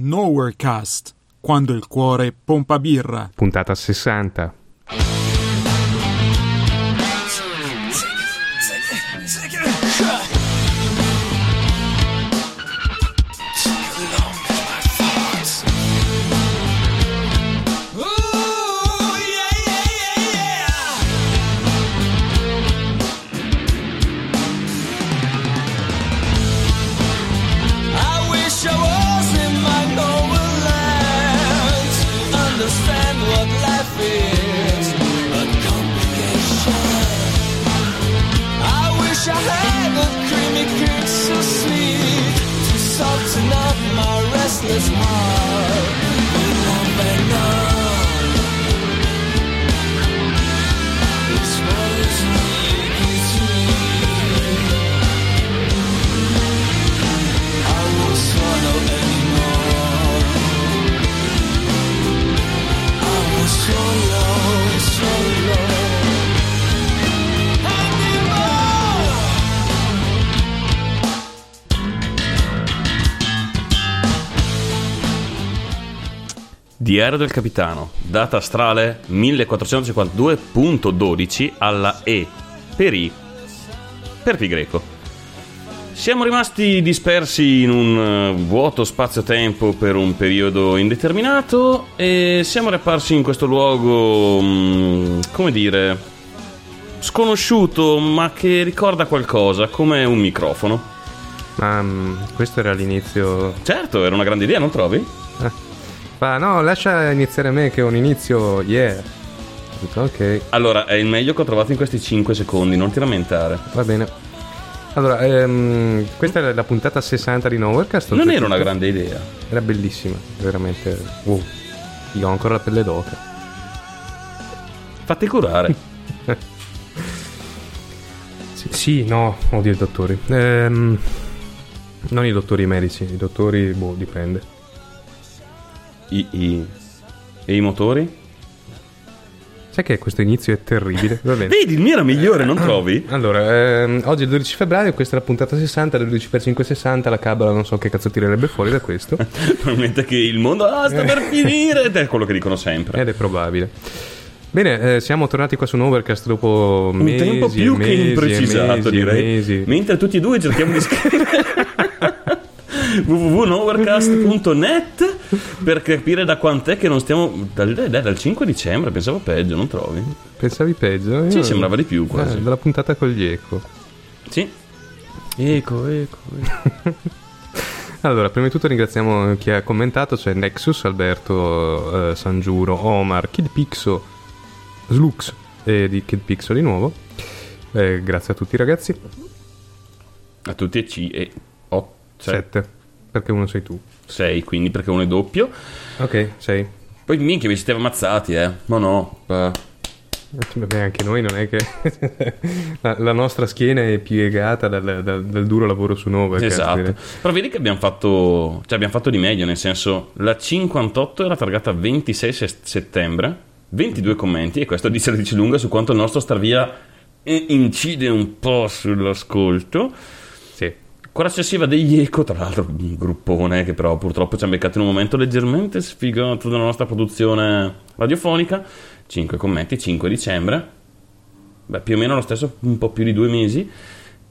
Nowherecast, quando il cuore pompa birra. Puntata 60. Diario del capitano, data astrale 1452.12 alla E per I per pi greco. Siamo rimasti dispersi in un eh, vuoto spazio-tempo per un periodo indeterminato e siamo riapparsi in questo luogo, mm, come dire, sconosciuto ma che ricorda qualcosa, come un microfono. Ma mm, questo era l'inizio. Certo, era una grande idea, non trovi? Ma no, lascia iniziare me che ho un inizio. Yeah. Ok, Allora, è il meglio che ho trovato in questi 5 secondi, non ti lamentare. va bene. Allora, ehm, questa è la puntata 60 di Nowherecast. Non era una grande idea. Era bellissima, veramente. Wow. Io ho ancora la pelle d'oca. Fatti curare. Sì, sì, no, odio i dottori. Ehm, non i dottori medici, i dottori, boh, dipende. I, i- E i motori? Sai che questo inizio è terribile? Vedi, il mio era migliore, non trovi? Allora, ehm, oggi è il 12 febbraio, questa è la puntata 60, 12 per 5 60, la cabala non so che cazzo tirerebbe fuori da questo, Probabilmente che il mondo ah, sta per finire ed è quello che dicono sempre. ed è probabile. Bene, eh, siamo tornati qua su Novercast dopo Un mesi tempo più che mesi e imprecisato, mesi direi. mesi. Mentre tutti e due cerchiamo di scrivere www.nowercast.net per capire da quant'è che non stiamo. Dai, dai, dai, dal 5 dicembre, pensavo peggio, non trovi? Pensavi peggio? Io... Sì, sembrava di più quasi. Eh, dalla puntata con gli eco. Sì. Eco, eco, eco. Allora, prima di tutto ringraziamo chi ha commentato, cioè Nexus, Alberto, eh, Sangiuro, Omar, Kid Pixo, Slux e eh, di Kid Pixo di nuovo. Eh, grazie a tutti ragazzi. A tutti e C e 7 perché uno sei tu. 6, quindi perché uno è doppio. Ok, sei. Poi minchia vi siete ammazzati, eh. Ma no. eh. Vabbè, anche noi non è che la, la nostra schiena è piegata dal, dal- dal duro lavoro su Nova. Esatto. Però vedi che abbiamo fatto. Cioè, abbiamo fatto di meglio, nel senso, la 58 era targata 26 se- settembre, 22 commenti, e questo dice, dice lunga su quanto il nostro star via incide un po' sull'ascolto. Quella successiva degli Eco, tra l'altro, un gruppone che però purtroppo ci ha beccato in un momento leggermente sfigato della nostra produzione radiofonica. 5 commenti, 5 dicembre. Beh, più o meno lo stesso, un po' più di due mesi.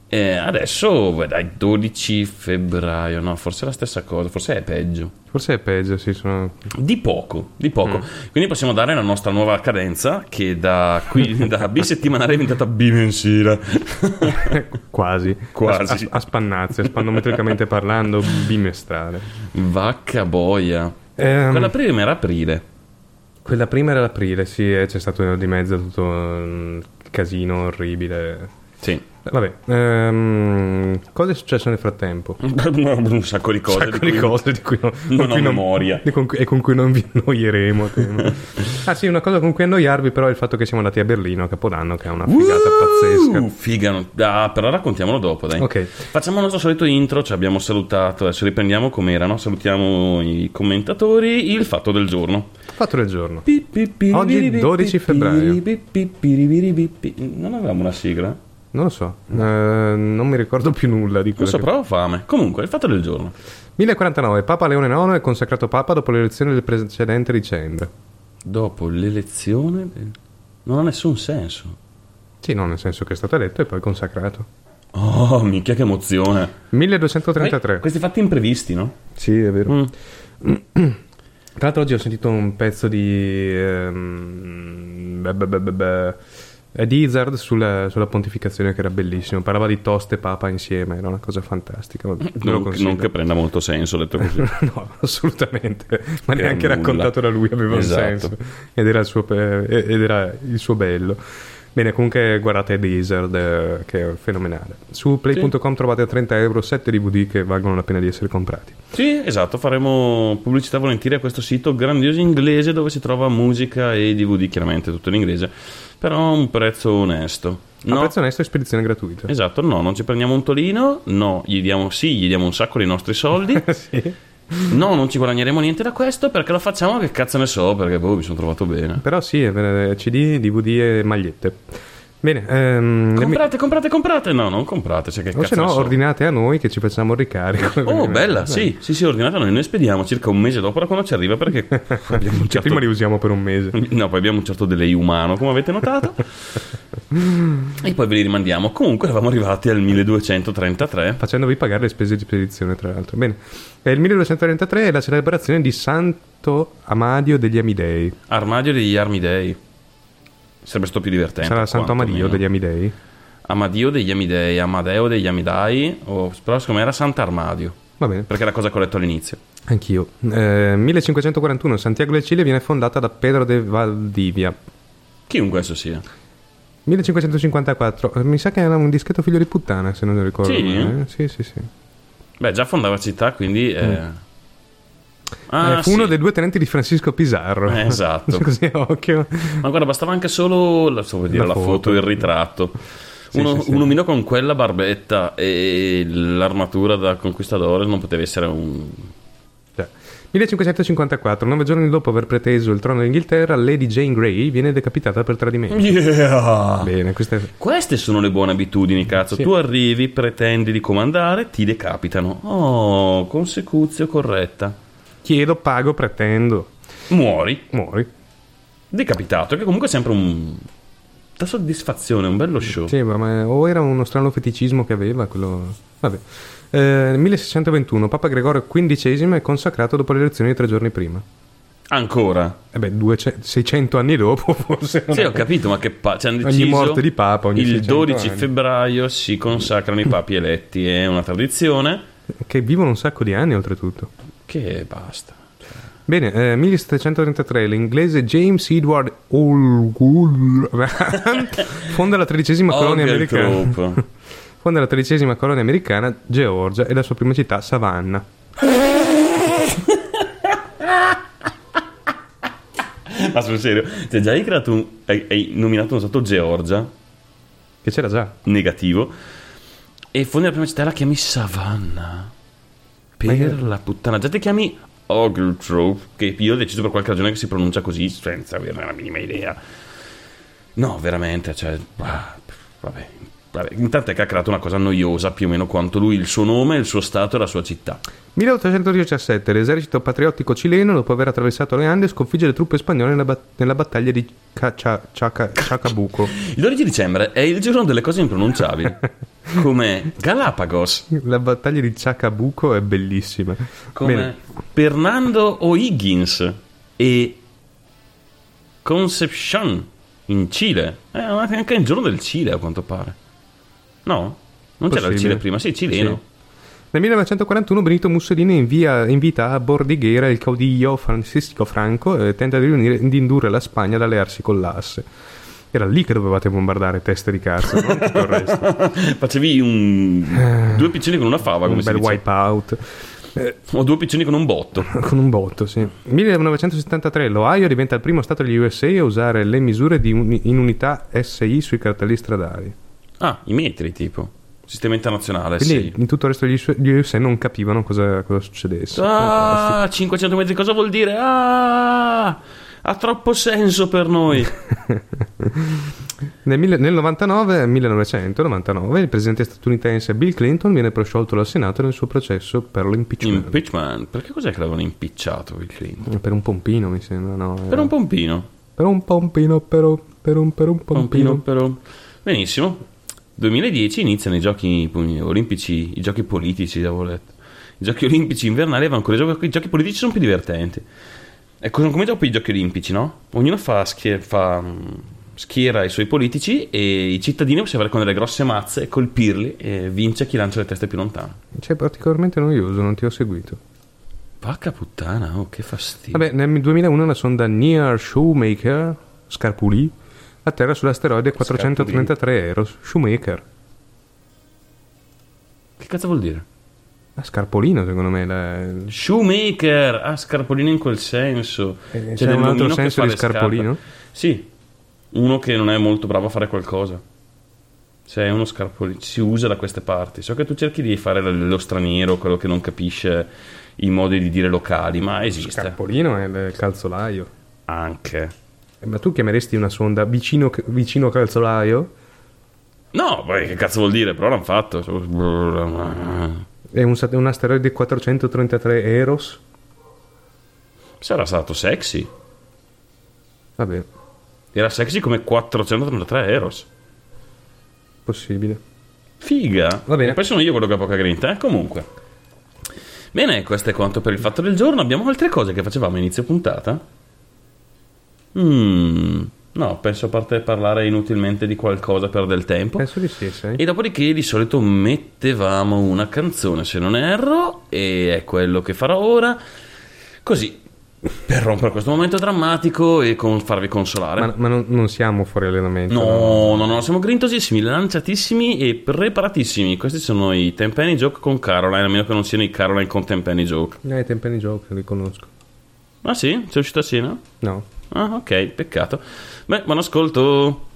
E adesso, dai, 12 febbraio, no, forse è la stessa cosa, forse è peggio. Forse è peggio, sì, sono... Di poco, di poco. Quindi possiamo dare la nostra nuova cadenza che da qui da bisettimanale è diventata bimensile. quasi. Quasi. A, a, a spannazzi, spannometricamente parlando, bimestrale. Vacca boia. Ehm, Quella prima era aprile. Quella prima era l'aprile, sì, e c'è stato di mezzo tutto un casino orribile. Sì. Vabbè, ehm, cosa è successo nel frattempo? un sacco di cose. Sacco di cui cose di cui, non, non cui ho memoria. di con e con cui non vi annoieremo. ah sì, una cosa con cui annoiarvi però è il fatto che siamo andati a Berlino a Capodanno, che è una figata Uh, pazzesca. figa, no- ah, però raccontiamolo dopo, dai. Ok. Facciamo il nostro solito intro, ci abbiamo salutato, adesso riprendiamo come erano, salutiamo i commentatori, il fatto del giorno. Fatto del giorno. Oggi 12 febbraio. Non avevamo una sigla? Non lo so, eh, non mi ricordo più nulla di Non quello so, che... però ho fame. Comunque, il fatto del giorno. 1049, Papa Leone IX è consacrato Papa dopo l'elezione del precedente dicembre. Dopo l'elezione... Non ha nessun senso. Sì, no, nel senso che è stato eletto e poi consacrato. Oh, minchia che emozione. 1233. Eh, Questi fatti imprevisti, no? Sì, è vero. Mm. Tra l'altro oggi ho sentito un pezzo di... ehm, beh, beh, beh, eh, di Izzard sulla, sulla pontificazione che era bellissimo. Parlava di toste e papa insieme, era una cosa fantastica. Non, non che prenda molto senso, detto così. no, assolutamente. Ma Per neanche raccontato da lui aveva Esatto. un senso. Ed era il suo, ed era il suo bello. Bene, comunque guardate Deezer eh, che è fenomenale. Su play.com trovate a 30 euro 7 DVD che valgono la pena di essere comprati. Sì, esatto, faremo pubblicità volentieri a questo sito grandioso inglese dove si trova musica e DVD, chiaramente tutto in inglese, però a un prezzo onesto. A No, prezzo onesto e spedizione gratuita. esatto, no, non ci prendiamo un tolino, no, gli diamo, sì, gli diamo un sacco dei nostri soldi, sì. no, non ci guadagneremo niente da questo perché lo facciamo che cazzo ne so, perché boh, mi sono trovato bene. Però sì, CD, DVD e magliette. Bene, ehm, le mi- Comprate, comprate, comprate, no, non comprate, se che o se no so. ordinate a noi che ci facciamo il ricarico. Oh, bella, Beh, sì, sì, sì, ordinata noi, noi spediamo circa un mese dopo da quando ci arriva perché abbiamo Cioè, certo... prima li usiamo per un mese. No, poi abbiamo un certo delay umano, come avete notato. e poi ve li rimandiamo. Comunque eravamo arrivati al 1233. facendovi pagare le spese di spedizione, tra l'altro. Bene, il 1233 è la celebrazione di Santo Amadio degli Amidei. Armadio degli Armidei. Sarebbe stato più divertente. Sarà Santo Amadio degli Amidei? Amadio degli Amidei, Amadeo degli Amidai. O, però secondo me era Sant'Armadio. Va bene, Perché era la cosa che ho letto all'inizio. anch'io. Eh, 1541 Santiago del Cile viene fondata da Pedro de Valdivia. Chiunque esso sia. 1554, eh, mi sa che era un dischetto figlio di puttana, se non ricordo. Sì? eh. Sì, sì, sì. Beh, già fondava città, quindi. eh, Ah, Eh, fu sì. uno dei due tenenti di Francisco Pizarro. Eh, esatto. Così a occhio. Ma guarda, bastava anche solo la, so, dire, La la foto. foto, il ritratto. Sì, Uno, sì, un omino con quella barbetta e l'armatura da conquistadore non poteva essere un. Cioè, 1554, nove giorni dopo aver preteso il trono d'Inghilterra, Lady Jane Grey viene decapitata per tradimento. Yeah! Bene, questa è... Queste sono le buone abitudini, cazzo. Sì. Tu arrivi, pretendi di comandare, ti decapitano. Oh, consecuzio corretta. Chiedo, pago, pretendo. Muori, Muori. decapitato, che comunque è sempre un. da soddisfazione, un bello show. Sì, ma, o era uno strano feticismo che aveva, quello... Vabbè. Eh, 1621, Papa Gregorio XV è consacrato dopo le elezioni di tre giorni prima. Ancora. E beh, 200 600 anni dopo forse. Sì, ho capito, ma che pa- ci hanno Ogni morte di papa, ogni il 600 12 anni. febbraio si consacrano i papi eletti, è una tradizione Che vivono un sacco di anni oltretutto. Che basta. Bene, eh, 1733 l'inglese James Edward Olgull fonda la tredicesima colonia americana. Fonda la tredicesima colonia americana Georgia e la sua prima città Savannah. Ma sul serio, cioè già hai creato un, hai, hai nominato uno stato Georgia Che c'era già. negativo e fondi la prima città la chiami Savannah. Per la puttana, già ti chiami Oglethorpe, che io ho deciso per qualche ragione che si pronuncia così senza averne la minima idea. No, veramente, cioè, ah, vabbè. Vabbè, intanto è che ha creato una cosa noiosa, più o meno quanto lui, il suo nome, il suo stato e la sua città. 1817 l'esercito patriottico cileno, dopo aver attraversato le Ande, sconfigge le truppe spagnole nella, bat- nella battaglia di Chacabuco. Il 12 dicembre è il giorno delle cose impronunciabili, come Galapagos, La battaglia di Chacabuco è bellissima. come Bene. Fernando O'Higgins e Concepción in Cile. È anche il giorno del Cile, a quanto pare. No? Non c'era il. Cile prima? Sì, cileno. Sì. Nel 1941 Benito Mussolini invia- invita a Bordighera il caudillo Francisco Franco e tenta di, riunire- di indurre la Spagna ad allearsi con l'Asse. Era lì che dovevate bombardare teste di cazzo, non tutto il resto. Facevi un... due piccioni con una fava, come Un si bel dice. wipeout. O due piccioni con un botto. Con un botto, sì. 1973 l'Ohio diventa il primo stato degli USA a usare le misure di uni- in unità SI sui cartelli stradali. Ah, i metri, tipo. Sistema internazionale, Quindi sì. in tutto il resto degli US gli USA non capivano cosa, cosa succedesse. Ah, 500 metri cosa vuol dire? Ah, ha troppo senso per noi. Nel, nel 99, 1999 il presidente statunitense Bill Clinton viene prosciolto dal Senato nel suo processo per l'impeachment. Impeachment. Perché cos'è che l'avevano impicciato Bill Clinton? per un pompino, mi sembra, no? era- Per un pompino. per un pompino, però, per un, per un pompino. Pompino, però. Benissimo. 2010 iniziano i giochi olimpici, i giochi politici, avevo letto. I giochi olimpici invernali avanti ancora. I giochi, i giochi politici sono più divertenti. Sono come dopo i giochi olimpici, no? Ognuno fa, schie- fa, mm, schiera i suoi politici e i cittadini possono avere con delle grosse mazze e colpirli e vince chi lancia le teste più lontane. Cioè, particolarmente noioso, non ti ho seguito. Vacca puttana, oh, che fastidio. Vabbè, nel 2001 la sonda Near Shoemaker, Scarpulì, atterra sull'asteroide 433 Eros, Shoemaker. Che cazzo vuol dire? Ah, Scarpolino, secondo me. La... Shoemaker, ah, scarpolino in quel senso. Eh, Cioè, c'è un altro senso di scarpolino? Sì, uno che non è molto bravo a fare qualcosa. Se è uno scarpolino, si usa da queste parti. So che tu cerchi di fare lo straniero, quello che non capisce i modi di dire locali, ma esiste. Scarpolino è il calzolaio. Anche. Eh, Ma tu chiameresti una sonda vicino, vicino calzolaio? No, poi che cazzo vuol dire? Però l'hanno fatto. È un, un asteroide 433 Eros? Sarà stato sexy. Vabbè, Era sexy come 433 Eros. possibile. Figa. Va bene. E poi sono io quello che ha poca grinta, eh? Comunque. Bene, questo è quanto per il fatto del giorno. Abbiamo altre cose che facevamo a inizio puntata? Mm, no, penso a parte parlare inutilmente di qualcosa per del tempo. Penso di sì, sai. E dopodiché di solito mettevamo una canzone, se non erro, e è quello che farò ora. Così, per rompere questo momento drammatico e con farvi consolare. Ma, ma non, non siamo fuori allenamento. No, no, no, siamo grintosissimi, lanciatissimi e preparatissimi. Questi sono i Tempenny Joke con Caroline, a meno che non siano i Caroline con Tempenny Joke. Eh, i Tempeni Joke li conosco. Ah sì? Sei uscito assieme? No. Ah, ok, peccato. Beh, buon ascolto.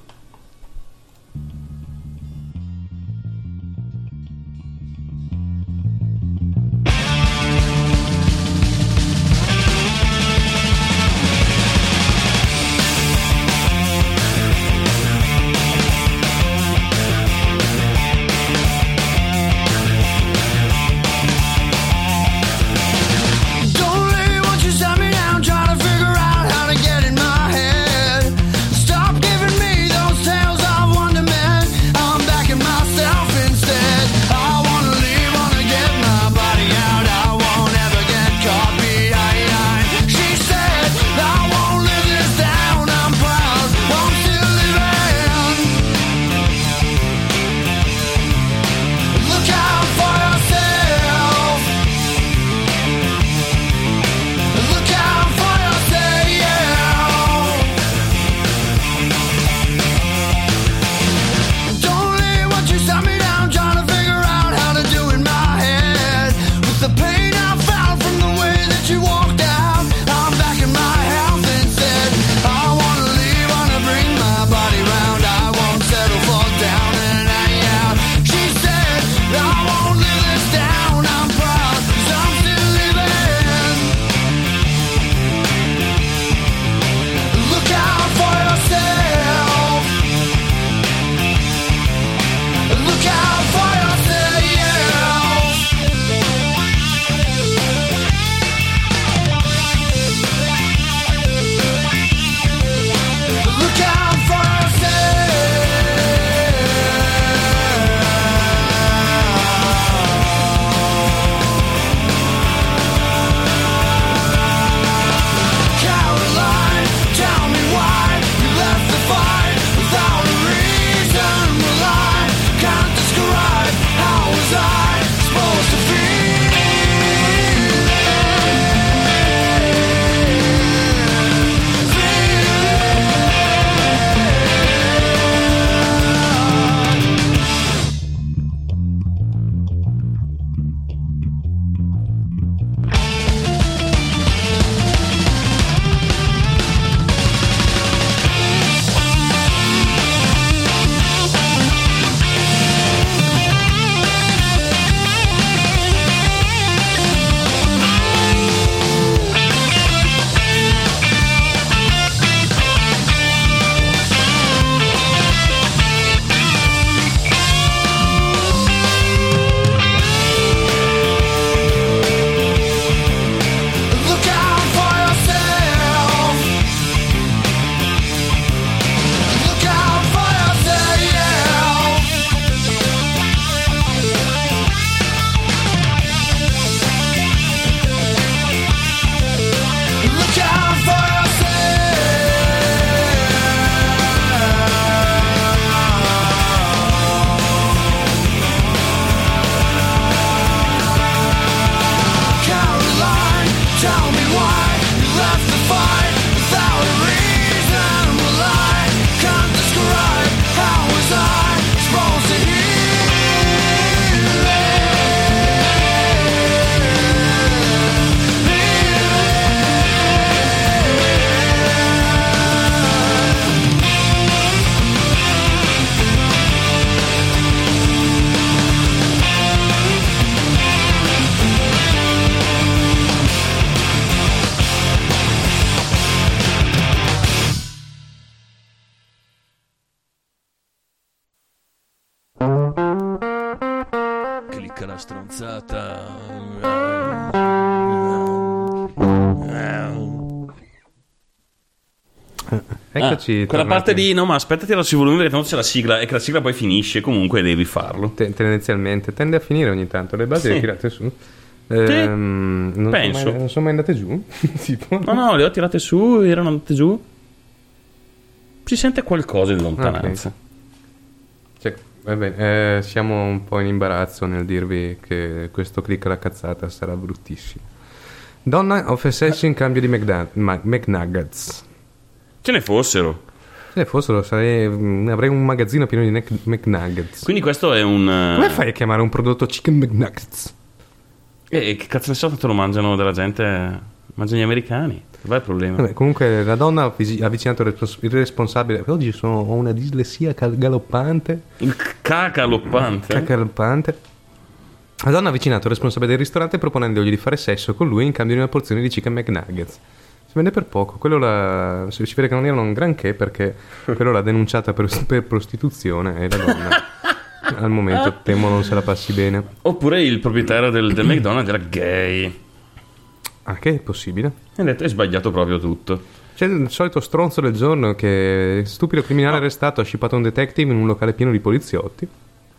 Ah, quella parte lì, no, ma aspetta, tira sui volumi perché tanto c'è la sigla e che la sigla poi finisce. Comunque devi farlo. Te- tendenzialmente tende a finire ogni tanto. Le basi Sì. le tirate su. Ehm, non, penso. Sono mai, non sono mai andate giù. tipo. No, no, le ho tirate su, erano andate giù. Si sente qualcosa in lontananza. Cioè, va bene, eh, siamo un po' in imbarazzo nel dirvi che questo click alla cazzata sarà bruttissimo. Donna offessesso in cambio di McDa- Ma- McNuggets. Ce ne fossero. Se fossero, sarei, mm, avrei un magazzino pieno di McNuggets. Quindi questo è un. eh, Come fai a chiamare un prodotto Chicken McNuggets? E che cazzo ne so, tanto lo mangiano della gente. Mangiano gli americani. È il problema? Vabbè, comunque la donna ha avvicinato il respons- il responsabile. Oggi sono, ho una dislessia galoppante. Il caca loppante. Galoppante. La donna ha avvicinato il responsabile del ristorante proponendogli di fare sesso con lui in cambio di una porzione di chicken McNuggets. Si vende per poco. Quello la... si vede che non erano un granché perché quello l'ha denunciata per, per prostituzione e la donna al momento temo non se la passi bene. Oppure il proprietario del, del McDonald's era gay. Ah, che è possibile? E ha detto: Hai sbagliato proprio tutto. C'è il solito stronzo del giorno che stupido criminale arrestato ha scippato un detective in un locale pieno di poliziotti.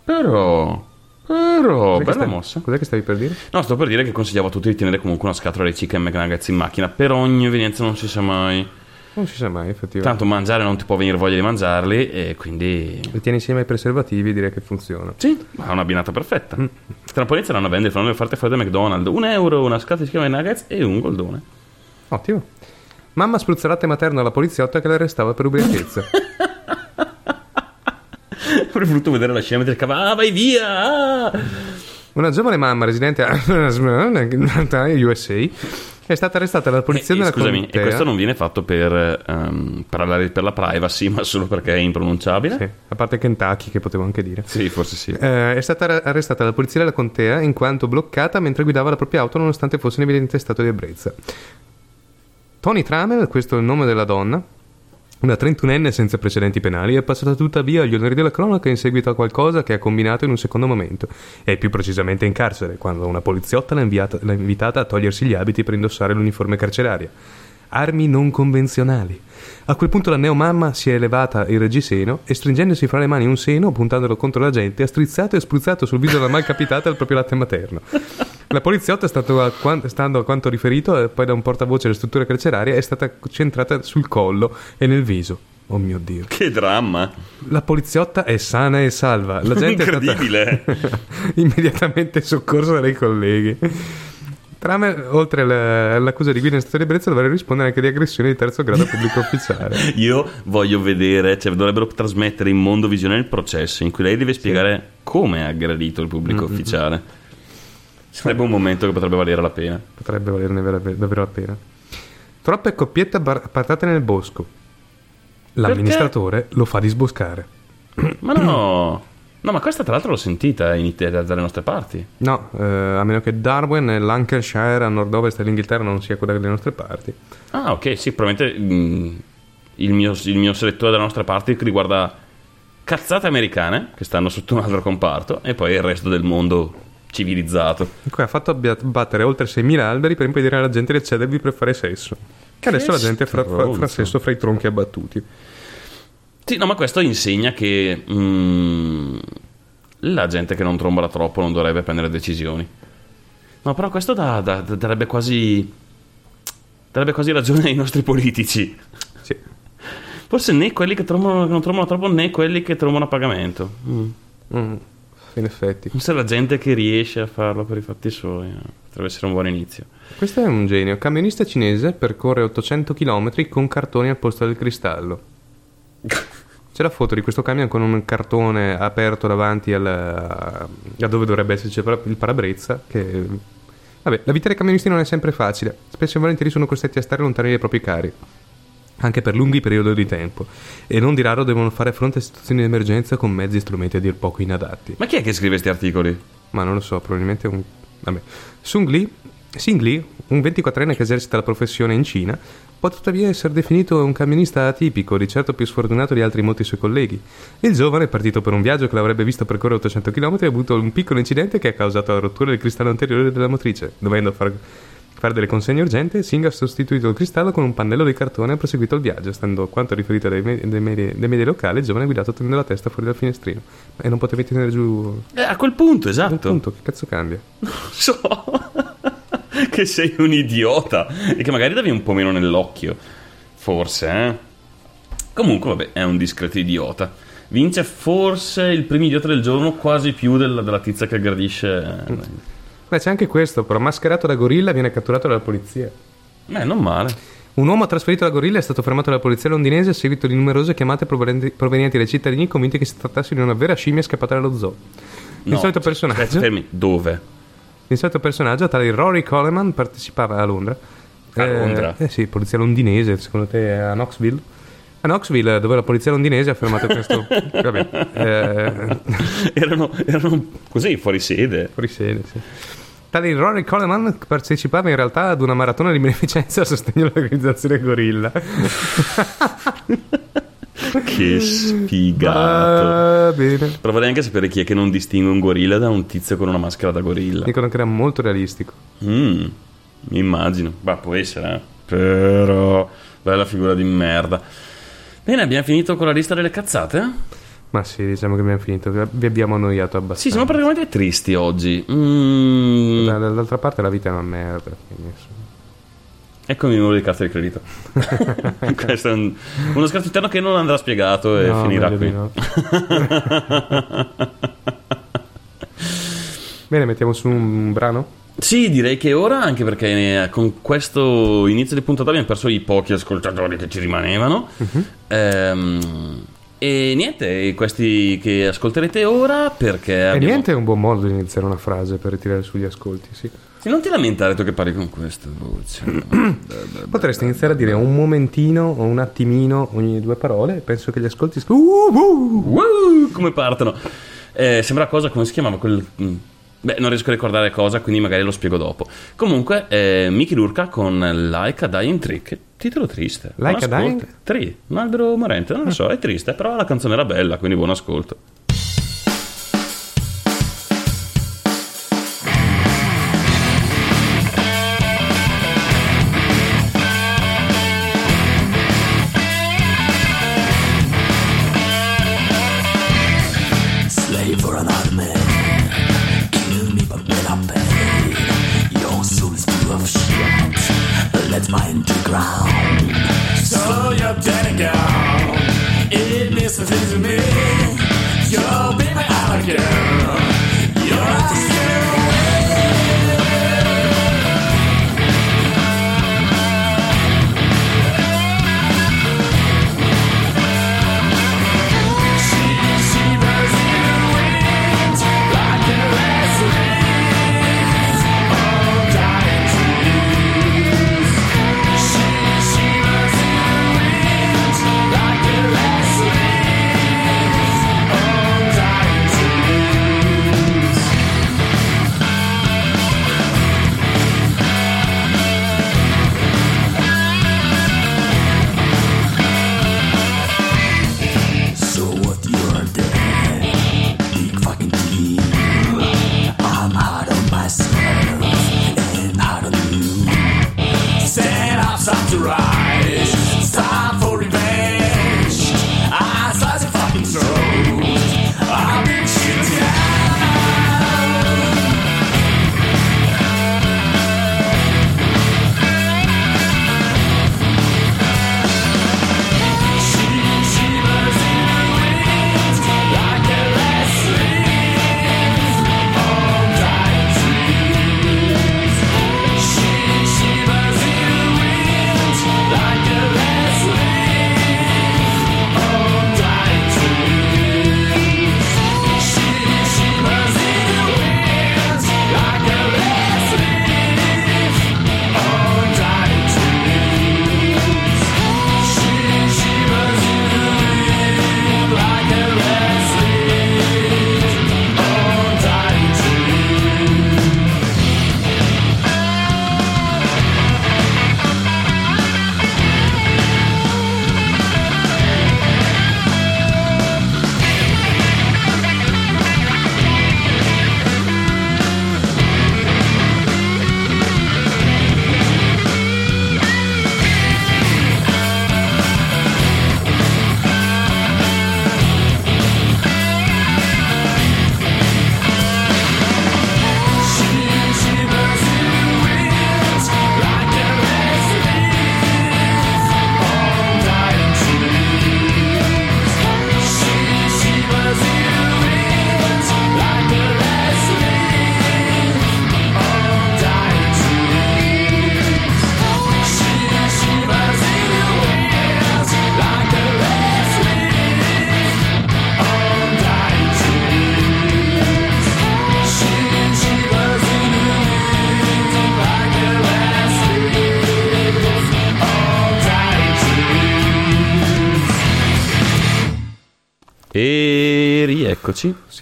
Però. Però. Che Bella stavi- mossa. Cos'è che stavi per dire? No, sto per dire che consigliavo a tutti di tenere comunque una scatola di chicken McNuggets in macchina. Per ogni evenienza non si sa mai. Non si sa mai, effettivamente. Tanto mangiare non ti può venire voglia di mangiarli. E quindi. Li tieni insieme ai preservativi direi che funziona. Sì, ma è una binata perfetta. Tra un po' inizieranno a vendere, faranno le offerte fuori da McDonald's. Un euro, una scatola di chicken McNuggets e un goldone. Ottimo. Mamma spruzza latte materno alla poliziotta che l'arrestava per ubriachezza. Avrei voluto vedere la scena mentre cava. Ah, vai via! ah!" Una giovane mamma residente a USA è stata arrestata dalla polizia Eh, della scusami, contea. e questo non viene fatto per ehm, parlare per la privacy, ma solo perché è impronunciabile? Sì, a parte Kentucky che potevo anche dire. Sì, forse sì. Eh, è stata ar- arrestata dalla polizia della contea in quanto bloccata mentre guidava la propria auto nonostante fosse in evidente stato di ebbrezza. Tony Trammell, questo è il nome della donna, una trentunenne senza precedenti penali, è passata tuttavia agli onori della cronaca in seguito a qualcosa che ha combinato in un secondo momento, e più precisamente in carcere, quando una poliziotta l'ha, inviata- l'ha invitata a togliersi gli abiti per indossare l'uniforme carceraria. Armi non convenzionali. A quel punto la neomamma si è elevata il reggiseno e stringendosi fra le mani un seno, puntandolo contro la gente, ha strizzato e spruzzato sul viso della malcapitata il proprio latte materno. La poliziotta, a quan- stando a quanto riferito eh, poi da un portavoce della struttura carceraria, è stata centrata sul collo e nel viso. Oh mio Dio. Che dramma! La poliziotta è sana e salva. La gente è stata Incredibile! immediatamente soccorsa dai colleghi. Trame, oltre alla- all'accusa di guida in stato di ebbrezza, dovrebbe rispondere anche di aggressione di terzo grado pubblico ufficiale. Io voglio vedere, cioè dovrebbero trasmettere in mondo visione il processo in cui lei deve spiegare come ha aggredito il pubblico ufficiale. Sarebbe un momento che potrebbe valere la pena. Potrebbe valerne davvero la pena. Troppe coppiette bar- appartate nel bosco. L'amministratore lo fa disboscare. Ma no! No, ma questa tra l'altro l'ho sentita in Italia dalle nostre parti. No, eh, a meno che Darwin e Lancashire a nord-ovest dell'Inghilterra non sia quella delle nostre parti. Ah, ok, sì, probabilmente mm, il, mio, il mio selettore dalle nostre parti che riguarda cazzate americane che stanno sotto un altro comparto e poi il resto del mondo civilizzato. Qui ha fatto abbia- battere oltre 6.000 alberi per impedire alla gente di accedervi per fare sesso. Che adesso la gente fa stronzo. sesso fra i tronchi abbattuti. Sì, no, ma questo insegna che mm, la gente che non trombola troppo non dovrebbe prendere decisioni. No, però questo dà- dà- dà- darebbe quasi. darebbe quasi ragione ai nostri politici. Sì. Forse né quelli che, trombano, che non trombano troppo né quelli che trombano a pagamento. Mm. Mm, in effetti. Forse la gente che riesce a farlo per i fatti suoi eh, potrebbe essere un buon inizio. Questo è un genio. Camionista cinese percorre 800 km con cartoni al posto del cristallo. C'è la foto di questo camion con un cartone aperto davanti al, a dove dovrebbe esserci il para- il parabrezza. Che... Vabbè, la vita dei camionisti non è sempre facile. Spesso e volentieri sono costretti a stare lontani dai propri cari. Anche per lunghi periodi di tempo. E non di raro devono fare fronte a situazioni di emergenza con mezzi e strumenti a dir poco inadatti. Ma chi è che scrive questi articoli? Ma non lo so, probabilmente un... Vabbè. Sung Li, Sing Li, un 24enne che esercita la professione in Cina, può tuttavia essere definito un camionista atipico, di certo più sfortunato di altri molti suoi colleghi. Il giovane, partito per un viaggio che l'avrebbe visto percorrere 800 km, ha avuto un piccolo incidente che ha causato la rottura del cristallo anteriore della motrice, dovendo far, fare delle consegne urgenti, Singh ha sostituito il cristallo con un pannello di cartone e ha proseguito il viaggio, stando a quanto riferito dai, me- dai media, dai media locali, il giovane ha guidato tenendo la testa fuori dal finestrino. E non potevi tenere giù... Eh, a quel punto, esatto. Al punto, che cazzo cambia? so che sei un idiota e che magari davi un po' meno nell'occhio. Forse, eh. Comunque, vabbè, è un discreto idiota. Vince forse il primo idiota del giorno, quasi più della, della tizia che aggredisce. Beh, c'è anche questo, però mascherato da gorilla viene catturato dalla polizia. Eh, non male. Un uomo trasferito da gorilla è stato fermato dalla polizia londinese a seguito di numerose chiamate provenienti, dai cittadini convinti che si trattasse di una vera scimmia scappata dallo zoo. Il No, solito aspetta, personaggio, Fermi, dove? Il solito personaggio, tale Rory Coleman, partecipava a Londra. A Eh, Londra? Eh, sì, polizia londinese, secondo te a Knoxville? A Knoxville, dove la polizia londinese ha fermato questo... Vabbè, eh, erano, erano così, fuori sede. fuori sede, sì. Tale Rory Coleman partecipava in realtà ad una maratona di beneficenza a sostegno dell'organizzazione Gorilla. Che sfigato. Però vorrei anche sapere chi è che non distingue un gorilla da un tizio con una maschera da gorilla. Dicono che era molto realistico. Mm, mi immagino. Bah, può essere, eh. Però, bella figura di merda. Bene, abbiamo finito con la lista delle cazzate? Ma sì, diciamo che abbiamo finito. Vi abbiamo annoiato abbastanza. Sì, siamo praticamente tristi oggi. Mm, Da- Dall'altra parte la vita è una merda. quindi. Eccomi il numero di carta di credito. Questo è un- uno scherzo interno che non andrà spiegato e No, finirà qui. no. Bene, mettiamo su un brano. Sì, direi che ora, anche perché eh, con questo inizio di puntata abbiamo perso i pochi ascoltatori che ci rimanevano. Mhm. Ehm, e niente, questi che ascolterete ora perché E abbiamo- niente è un buon modo di iniziare una frase per ritirare sugli ascolti, sì. Sì, non ti lamentare tu che parli con questa voce. Potresti iniziare a dire un momentino o un attimino ogni due parole. Penso che gli ascolti. sc- Uh, uh. Wow, come partono. Eh, sembra cosa, come si chiamava quel... mm, Beh, non riesco a ricordare cosa, quindi magari lo spiego dopo. Comunque, eh, Miki Lurka con Like a Dying Trick. Titolo triste. Like a ascolto. Tree, un albero morente, non lo so, è triste, però la canzone era bella, quindi buon ascolto.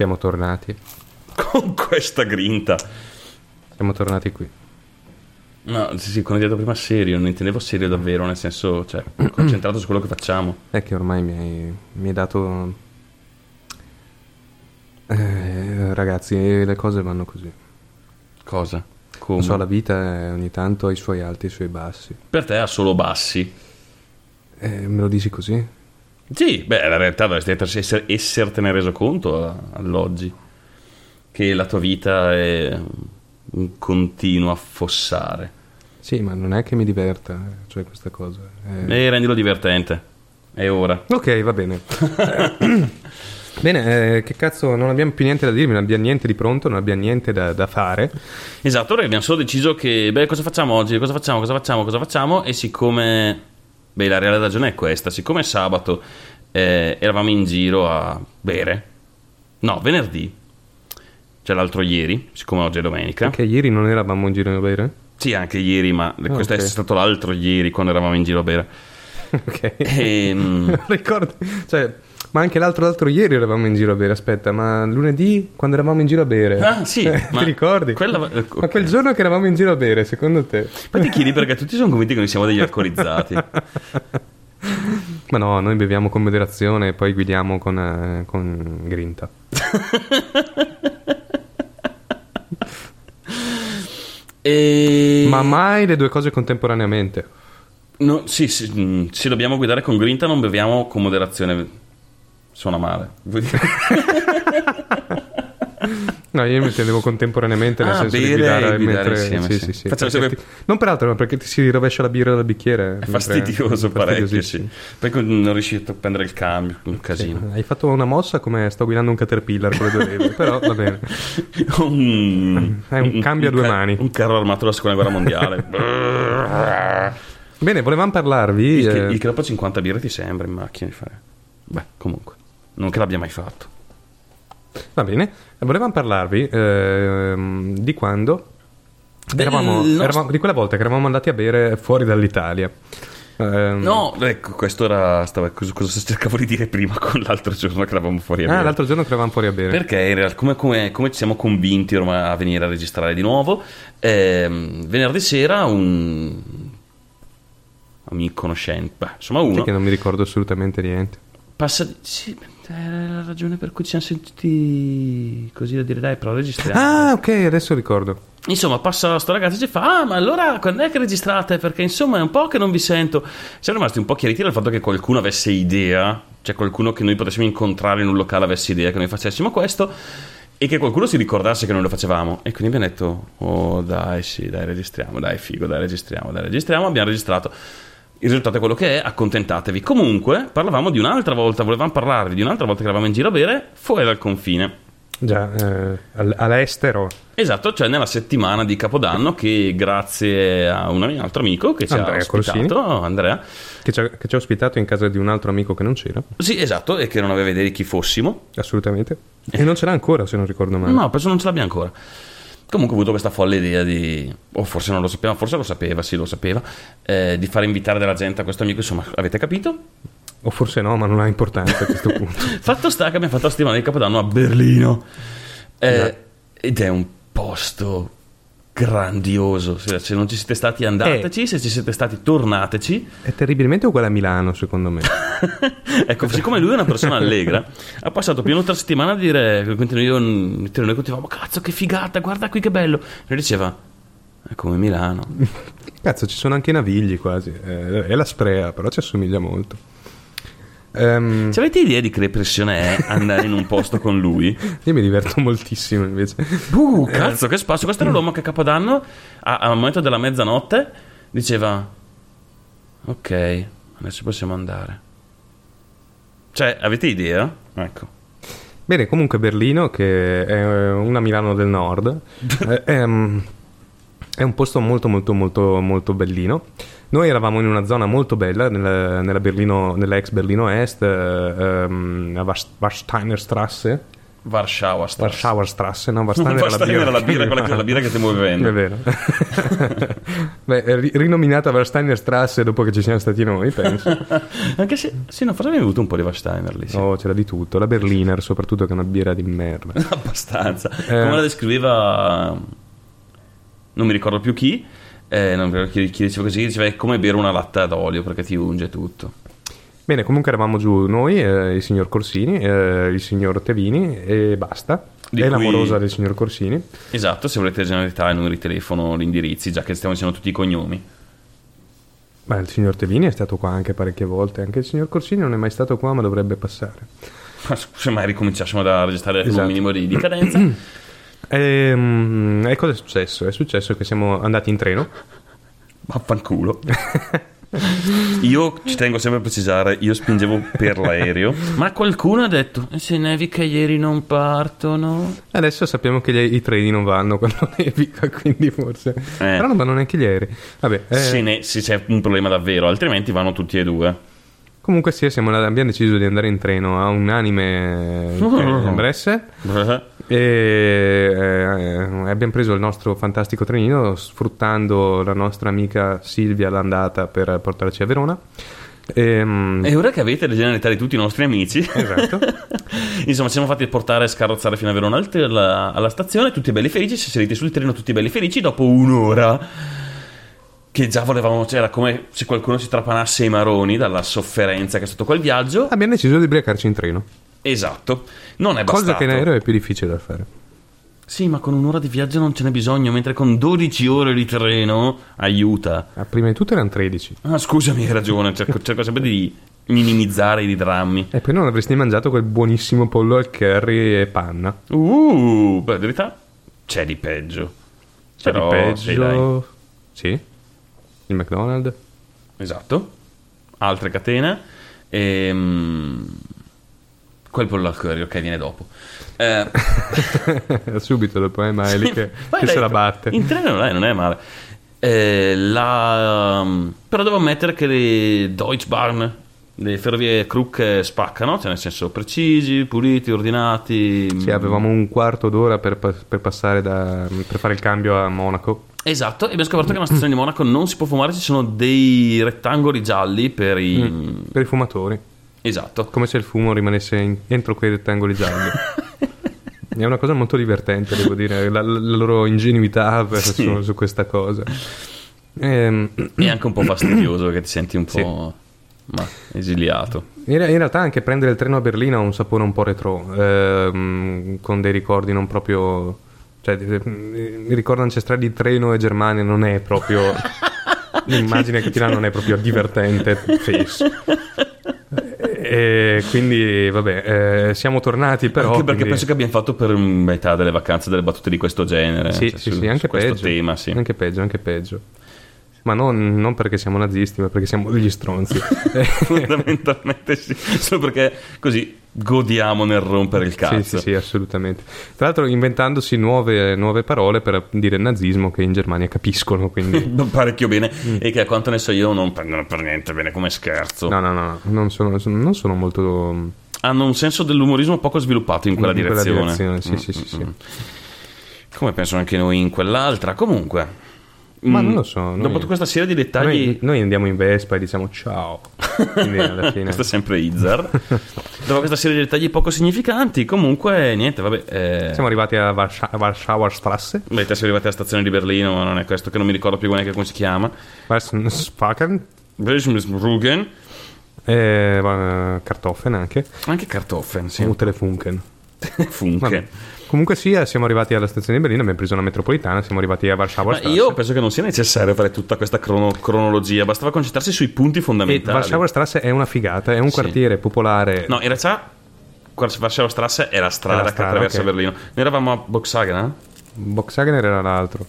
Siamo tornati. con questa grinta. Siamo tornati qui. No, sì, sì, come ho detto prima serio, non intendevo serio davvero, nel senso, cioè, concentrato su quello che facciamo. È che ormai mi hai, mi hai dato... Eh, ragazzi, le cose vanno così. Cosa? Come? Non so, la vita ogni tanto ha i suoi alti e i suoi bassi. Per te ha solo bassi. Eh, me lo dici così? Sì, beh, la realtà dovresti essere, essertene reso conto a- all'oggi. Che la tua vita è un continuo affossare. Sì, ma non è che mi diverta, eh, cioè questa cosa. Eh, E rendilo divertente. È ora. Ok, va bene. bene, eh, che cazzo, non abbiamo più niente da dirvi, non abbiamo niente di pronto, non abbiamo niente da, da fare. Esatto, ora abbiamo solo deciso che, beh, cosa facciamo oggi? Cosa facciamo? Cosa facciamo? Cosa facciamo? E siccome, beh, la reale ragione è questa, siccome sabato eh, eravamo in giro a bere, no, venerdì, cioè l'altro ieri, siccome oggi è domenica, Perché ieri non eravamo in giro a bere? sì, anche ieri, ma questo ok. è stato l'altro ieri quando eravamo in giro a bere. ok. Ehm, Ricordo, cioè, ma anche l'altro l'altro ieri eravamo in giro a bere, aspetta, ma lunedì quando eravamo in giro a bere? Ah, sì, Eh, ma ti ricordi? quella- eh, Ma quel giorno che eravamo in giro a bere, secondo te? Poi ti chiedi perché tutti sono convinti che noi siamo degli alcolizzati. Ma no, noi beviamo con moderazione e poi guidiamo con, eh, con grinta. E... Ma mai le due cose contemporaneamente. No, sì, sì, mm, se dobbiamo guidare con grinta non beviamo con moderazione. Suona male. No, io mi intendevo contemporaneamente nel Ah, senso di bere guidare, e guidare mentre... insieme, sì, sì. sì, Perché sempre- ti- Non peraltro, ma perché ti si rovescia la birra dal bicchiere. È mentre- fastidioso parecchio, sì. Poi non riuscito a prendere il cambio, un casino. Hai fatto una mossa come sto guidando un caterpillar con le due leve, però va bene. un, È un cambio a due ca- mani. Un carro armato della seconda guerra mondiale. Bene, volevamo parlarvi... il, eh, il che dopo 50 birre ti sembra in macchina di fare. Beh, comunque. Non che l'abbia mai fatto. Va bene, volevamo parlarvi ehm, di quando... Eravamo, nostro- eravamo- di quella volta che eravamo andati a bere fuori dall'Italia. Ehm, No, ecco, questo era. Stava, cosa, cosa cercavo di dire prima con l'altro giorno che eravamo fuori a Ah, bere. l'altro giorno che eravamo fuori a bere. Perché in realtà, come, come- come ci siamo convinti ormai a venire a registrare di nuovo, ehm, venerdì sera un amico conoscente, beh, insomma uno, Che non mi ricordo assolutamente niente. passa... Sì, è la ragione per cui ci siamo sentiti così da dire dai, però registriamo. Ah, ok, adesso ricordo. Insomma, passa sto ragazzo e ci fa: Ah, ma allora quando è che registrate? Perché insomma è un po' che non vi sento. Siamo rimasti un po' chiariti dal fatto che qualcuno avesse idea, cioè qualcuno che noi potessimo incontrare in un locale avesse idea che noi facessimo questo e che qualcuno si ricordasse che noi lo facevamo. E quindi abbiamo detto: Oh, dai, sì, dai, registriamo, dai, figo, dai, registriamo, dai, registriamo. Abbiamo registrato. Il risultato è quello che è, accontentatevi. Comunque, parlavamo di un'altra volta, volevamo parlarvi di un'altra volta che eravamo in giro a bere fuori dal confine. Già, eh, all- all'estero. Esatto, cioè nella settimana di Capodanno che grazie a un altro amico che ci Andrea ha ospitato, Andrea, Che ci, ha, che ci ha ospitato in casa di un altro amico che non c'era, sì esatto, e che non aveva idea di chi fossimo, assolutamente. E non c'era ancora, se non ricordo male. no, penso non ce l'abbiamo ancora. Comunque ho avuto questa folle idea di, o forse non lo sapeva, forse lo sapeva, sì lo sapeva, eh, di fare invitare della gente a questo amico, insomma avete capito? O forse no, ma non ha importanza a questo punto. Fatto sta che abbiamo fatto la settimana di Capodanno a Berlino, Eh, Già. ed è un posto grandioso, se, non ci siete stati andateci, se ci siete stati tornateci. È terribilmente uguale a Milano, secondo me. ecco, siccome lui è una persona allegra, ha passato più di un'altra settimana a dire, io, noi continuavamo, cazzo che figata, guarda qui che bello. E lui diceva, è come Milano. Cazzo, ci sono anche i navigli quasi. Eh, è la sprea, però ci assomiglia molto. Ehm, Se avete idea di che depressione è andare in un posto con lui? io mi diverto moltissimo invece. Uh, cazzo che spazio. Questo era l'uomo che a Capodanno, a- al momento della mezzanotte, diceva, ok, adesso possiamo andare. Cioè, avete idea? Ecco. Bene, comunque Berlino, che è una Milano del nord, eh, è, um, è un posto molto molto molto molto bellino. Noi eravamo in una zona molto bella, nella, nella Berlino, nella ex Berlino Est, eh, ehm, a Warsteiner Strasse, Warschauer Strasse. Warschauer Strasse, no? Warsteiner Warsteiner birra. era la birra, quella, che- la birra che stiamo bevendo. È vero. Beh, ri- rinominata Warsteiner Strasse dopo che ci siamo stati noi, penso. Anche se, sì, no, forse è venuto un po' di Warsteiner lì. Sì. Oh, c'era di tutto. La Berliner, soprattutto, che è una birra di merda. Abbastanza. Come la descriveva, non mi ricordo più chi. Eh, non chi, chi diceva così, diceva è come bere una latta d'olio perché ti unge tutto. Bene, comunque eravamo giù noi, eh, il signor Corsini, eh, il signor Tevini e basta. Di e cui- l'amorosa del signor Corsini. Esatto, se volete generalità, il numero di telefono, gli indirizzi, già che stiamo dicendo tutti i cognomi. Beh, il signor Tevini è stato qua anche parecchie volte. Anche il signor Corsini non è mai stato qua, ma dovrebbe passare. Ma Se mai ricominciassimo da registrare con Esatto. un minimo di, di cadenza. Ehm, E, cosa è successo? È successo che siamo andati in treno. Vaffanculo. Io ci tengo sempre a precisare, io spingevo per l'aereo, ma qualcuno ha detto, "E se nevica ieri non partono. Adesso sappiamo che gli- i treni non vanno quando nevica, quindi forse. Però non vanno neanche gli aerei. Vabbè, eh, Se, ne- se c'è un problema davvero, altrimenti vanno tutti e due. Comunque sì, siamo abbiamo deciso di andare in treno a unanime eh, Bresse. E eh, abbiamo preso il nostro fantastico trenino sfruttando la nostra amica Silvia all'andata per portarci a Verona. Ehm, E ora che avete le generalità di tutti i nostri amici, Esatto. insomma, ci siamo fatti portare e scarrozzare fino a Verona al- alla, alla stazione, tutti belli felici, si saliti sul treno tutti belli felici, dopo un'ora che già volevamo, cioè era come se qualcuno si trapanasse i maroni dalla sofferenza che è stato quel viaggio. abbiamo deciso di ubriacarci in treno, Esatto, non è bastato. cosa che in aereo è più difficile da fare. Sì, ma con un'ora di viaggio non ce n'è bisogno, mentre con 12 ore di treno aiuta. Ah, prima di tutto erano 13 Ah, scusami, hai ragione, cerco, cerco sempre di minimizzare i drammi. e poi non avresti mangiato quel buonissimo pollo al curry e panna. Uh, per la verità c'è di peggio. C'è Però, di peggio. Sì. Il McDonald's. Esatto. Altre catene. Ehm... Quel pollo al curry, ok, viene dopo. Eh, Subito dopo, eh, Miley che, Vai, che dai, se la batte. In treno non è, non è male. Eh, la, però devo ammettere che le Deutsche Bahn, le ferrovie Kruk spaccano, cioè nel senso precisi, puliti, ordinati. Sì, avevamo un quarto d'ora per, per passare da, per fare il cambio a Monaco. Esatto, e abbiamo scoperto che nella stazione di Monaco non si può fumare, ci sono dei rettangoli gialli per i... Per i fumatori. Esatto. Come se il fumo rimanesse in- entro quei rettangoli gialli. È una cosa molto divertente, devo dire, la, la loro ingenuità per- Sì. su, su questa cosa. Ehm, È anche un po' fastidioso che ti senti un Sì. po' ma, esiliato. in, in realtà anche prendere il treno a Berlino ha un sapore un po' retro, ehm, con dei ricordi non proprio... Cioè, eh, mi ricordo ancestrali di treno e Germania non è proprio... L'immagine che ti danno non è proprio divertente, face. E quindi, vabbè, eh, siamo tornati però... anche perché quindi- penso che abbiamo fatto per metà delle vacanze delle battute di questo genere. Sì, cioè, sì, su- sì, anche su peggio. tema, sì. Anche peggio, anche peggio. Ma non, non perché siamo nazisti, ma perché siamo degli stronzi. Fondamentalmente sì. Solo perché così godiamo nel rompere il sì, cazzo. sì, sì, assolutamente. Tra l'altro inventandosi nuove, nuove parole per dire nazismo che in Germania capiscono, quindi... Parecchio bene. E che a quanto ne so io non prendono per niente bene come scherzo. No, no, no, non sono, non sono molto... Hanno un senso dell'umorismo poco sviluppato in quella In quella direzione. direzione, sì, Mm, sì, sì, mm, sì. mm. Come penso anche noi in quell'altra. Comunque. Ma mm, non lo so, noi- Dopo questa serie di dettagli. Noi, noi andiamo in Vespa e diciamo ciao. Quindi alla fine... Questo è sempre Izzar. Dopo questa serie di dettagli poco significanti, comunque, niente, vabbè. eh, Siamo arrivati a Warscha- Warschauer Strasse. Beh, te sei arrivati alla stazione di Berlino, ma non è questo che non mi ricordo più neanche come si chiama. Spaken. Rugen. E va- Kartoffeln anche. Anche Kartoffeln, sì. Utile Funken. Funke. Comunque sia, siamo arrivati alla stazione di Berlino, abbiamo preso una metropolitana, siamo arrivati a Warschauer Ma Strasse. io penso che non sia necessario fare tutta questa crono- cronologia, bastava concentrarsi sui punti fondamentali. Warschauer Strasse è una figata, è un Sì. quartiere popolare. No, in realtà Warschauer Strasse è la strada È la che strada, attraversa ok. Berlino. Noi eravamo a Boxhagen, eh? Boxhagener era l'altro.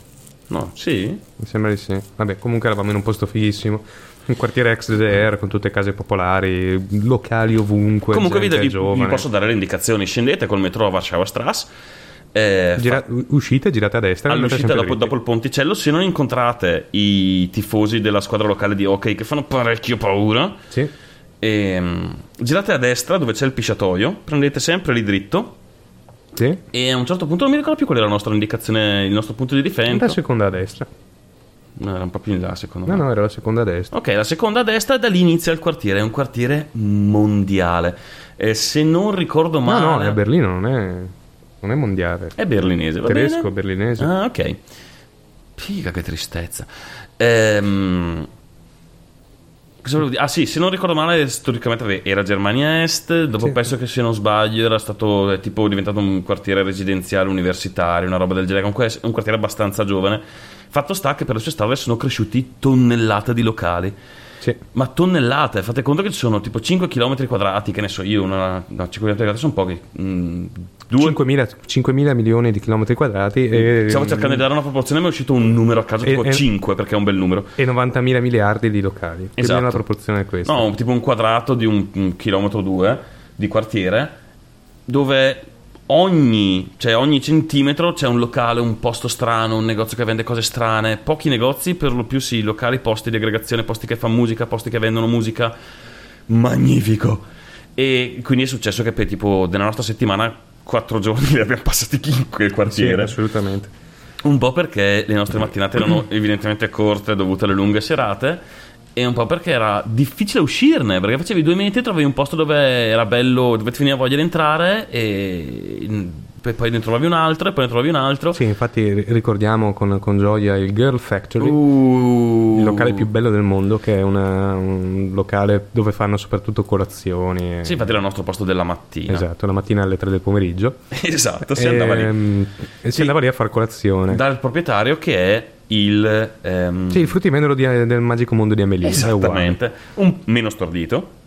No, sì? Mi sembra di sì. Vabbè, comunque eravamo in un posto fighissimo. Un quartiere ex DDR con tutte case popolari, locali ovunque. Comunque vi, vi- vi posso dare le indicazioni. Scendete col metro a Warschauer Strasse. eh, Gira- u- uscite, girate a destra. e All'uscita dopo, dopo il ponticello, se non incontrate i tifosi della squadra locale di hockey che fanno parecchio paura, Sì. ehm, girate a destra dove c'è il pisciatoio, prendete sempre lì dritto Sì? E a un certo punto non mi ricordo più qual era la nostra indicazione, il nostro punto di riferimento. La seconda a destra. No, era un po' più in là, secondo No, me. no, era la seconda a destra. Ok, la seconda a destra, da lì inizia il quartiere. È un quartiere mondiale. Eh, se non ricordo No, male. no, è a Berlino, non è, non è mondiale. È berlinese, va Tedesco, bene? berlinese. Ah, ok. Figa, che tristezza. Ehm, Cosa volevo dire? Ah sì, se non ricordo male, storicamente era Germania Est, dopo Sì. penso che se non sbaglio era stato tipo diventato un quartiere residenziale universitario, una roba del genere, comunque è un quartiere abbastanza giovane. Fatto sta che per le sue strade sono cresciuti tonnellate di locali. Sì. Ma tonnellate, fate conto che ci sono tipo 5 km quadrati, che ne so io, una, no, 5 km quadrati sono pochi. Mm, due, 5.000, 5.000 milioni di chilometri quadrati e, Stavo cercando di dare una proporzione, ma è uscito un numero a caso, tipo e- 5 perché è un bel numero. e 90.000 miliardi di locali. Più o Esatto. meno la proporzione è questa. No, tipo un quadrato di un, un chilometro o due di quartiere, dove ogni, cioè ogni centimetro c'è un locale, un posto strano, un negozio che vende cose strane. Pochi negozi, per lo più sì, locali, posti di aggregazione, posti che fanno musica, posti che vendono musica. Magnifico! E quindi è successo che per tipo della nostra settimana, quattro giorni li abbiamo passati in quel Sì, quartiere. assolutamente. Un po' perché le nostre mattinate erano evidentemente corte dovute alle lunghe serate e un po' perché era difficile uscirne, perché facevi due metri, trovavi un posto dove era bello, dove ti veniva voglia di entrare e poi ne trovavi un altro e poi ne trovavi un altro. Sì, infatti ri- ricordiamo con, con gioia il Girl Factory, Uh. il locale più bello del mondo, che è una- un locale dove fanno soprattutto colazioni. e- Sì, infatti era il nostro posto della mattina. Esatto, la mattina alle 3 del pomeriggio. Esatto, si andava lì. Ehm, E si Sì. andava lì a fare colazione. Dal proprietario che è il... ehm, Sì, il fruttivendolo di- del magico mondo di Amelie. esattamente. Un meno stordito,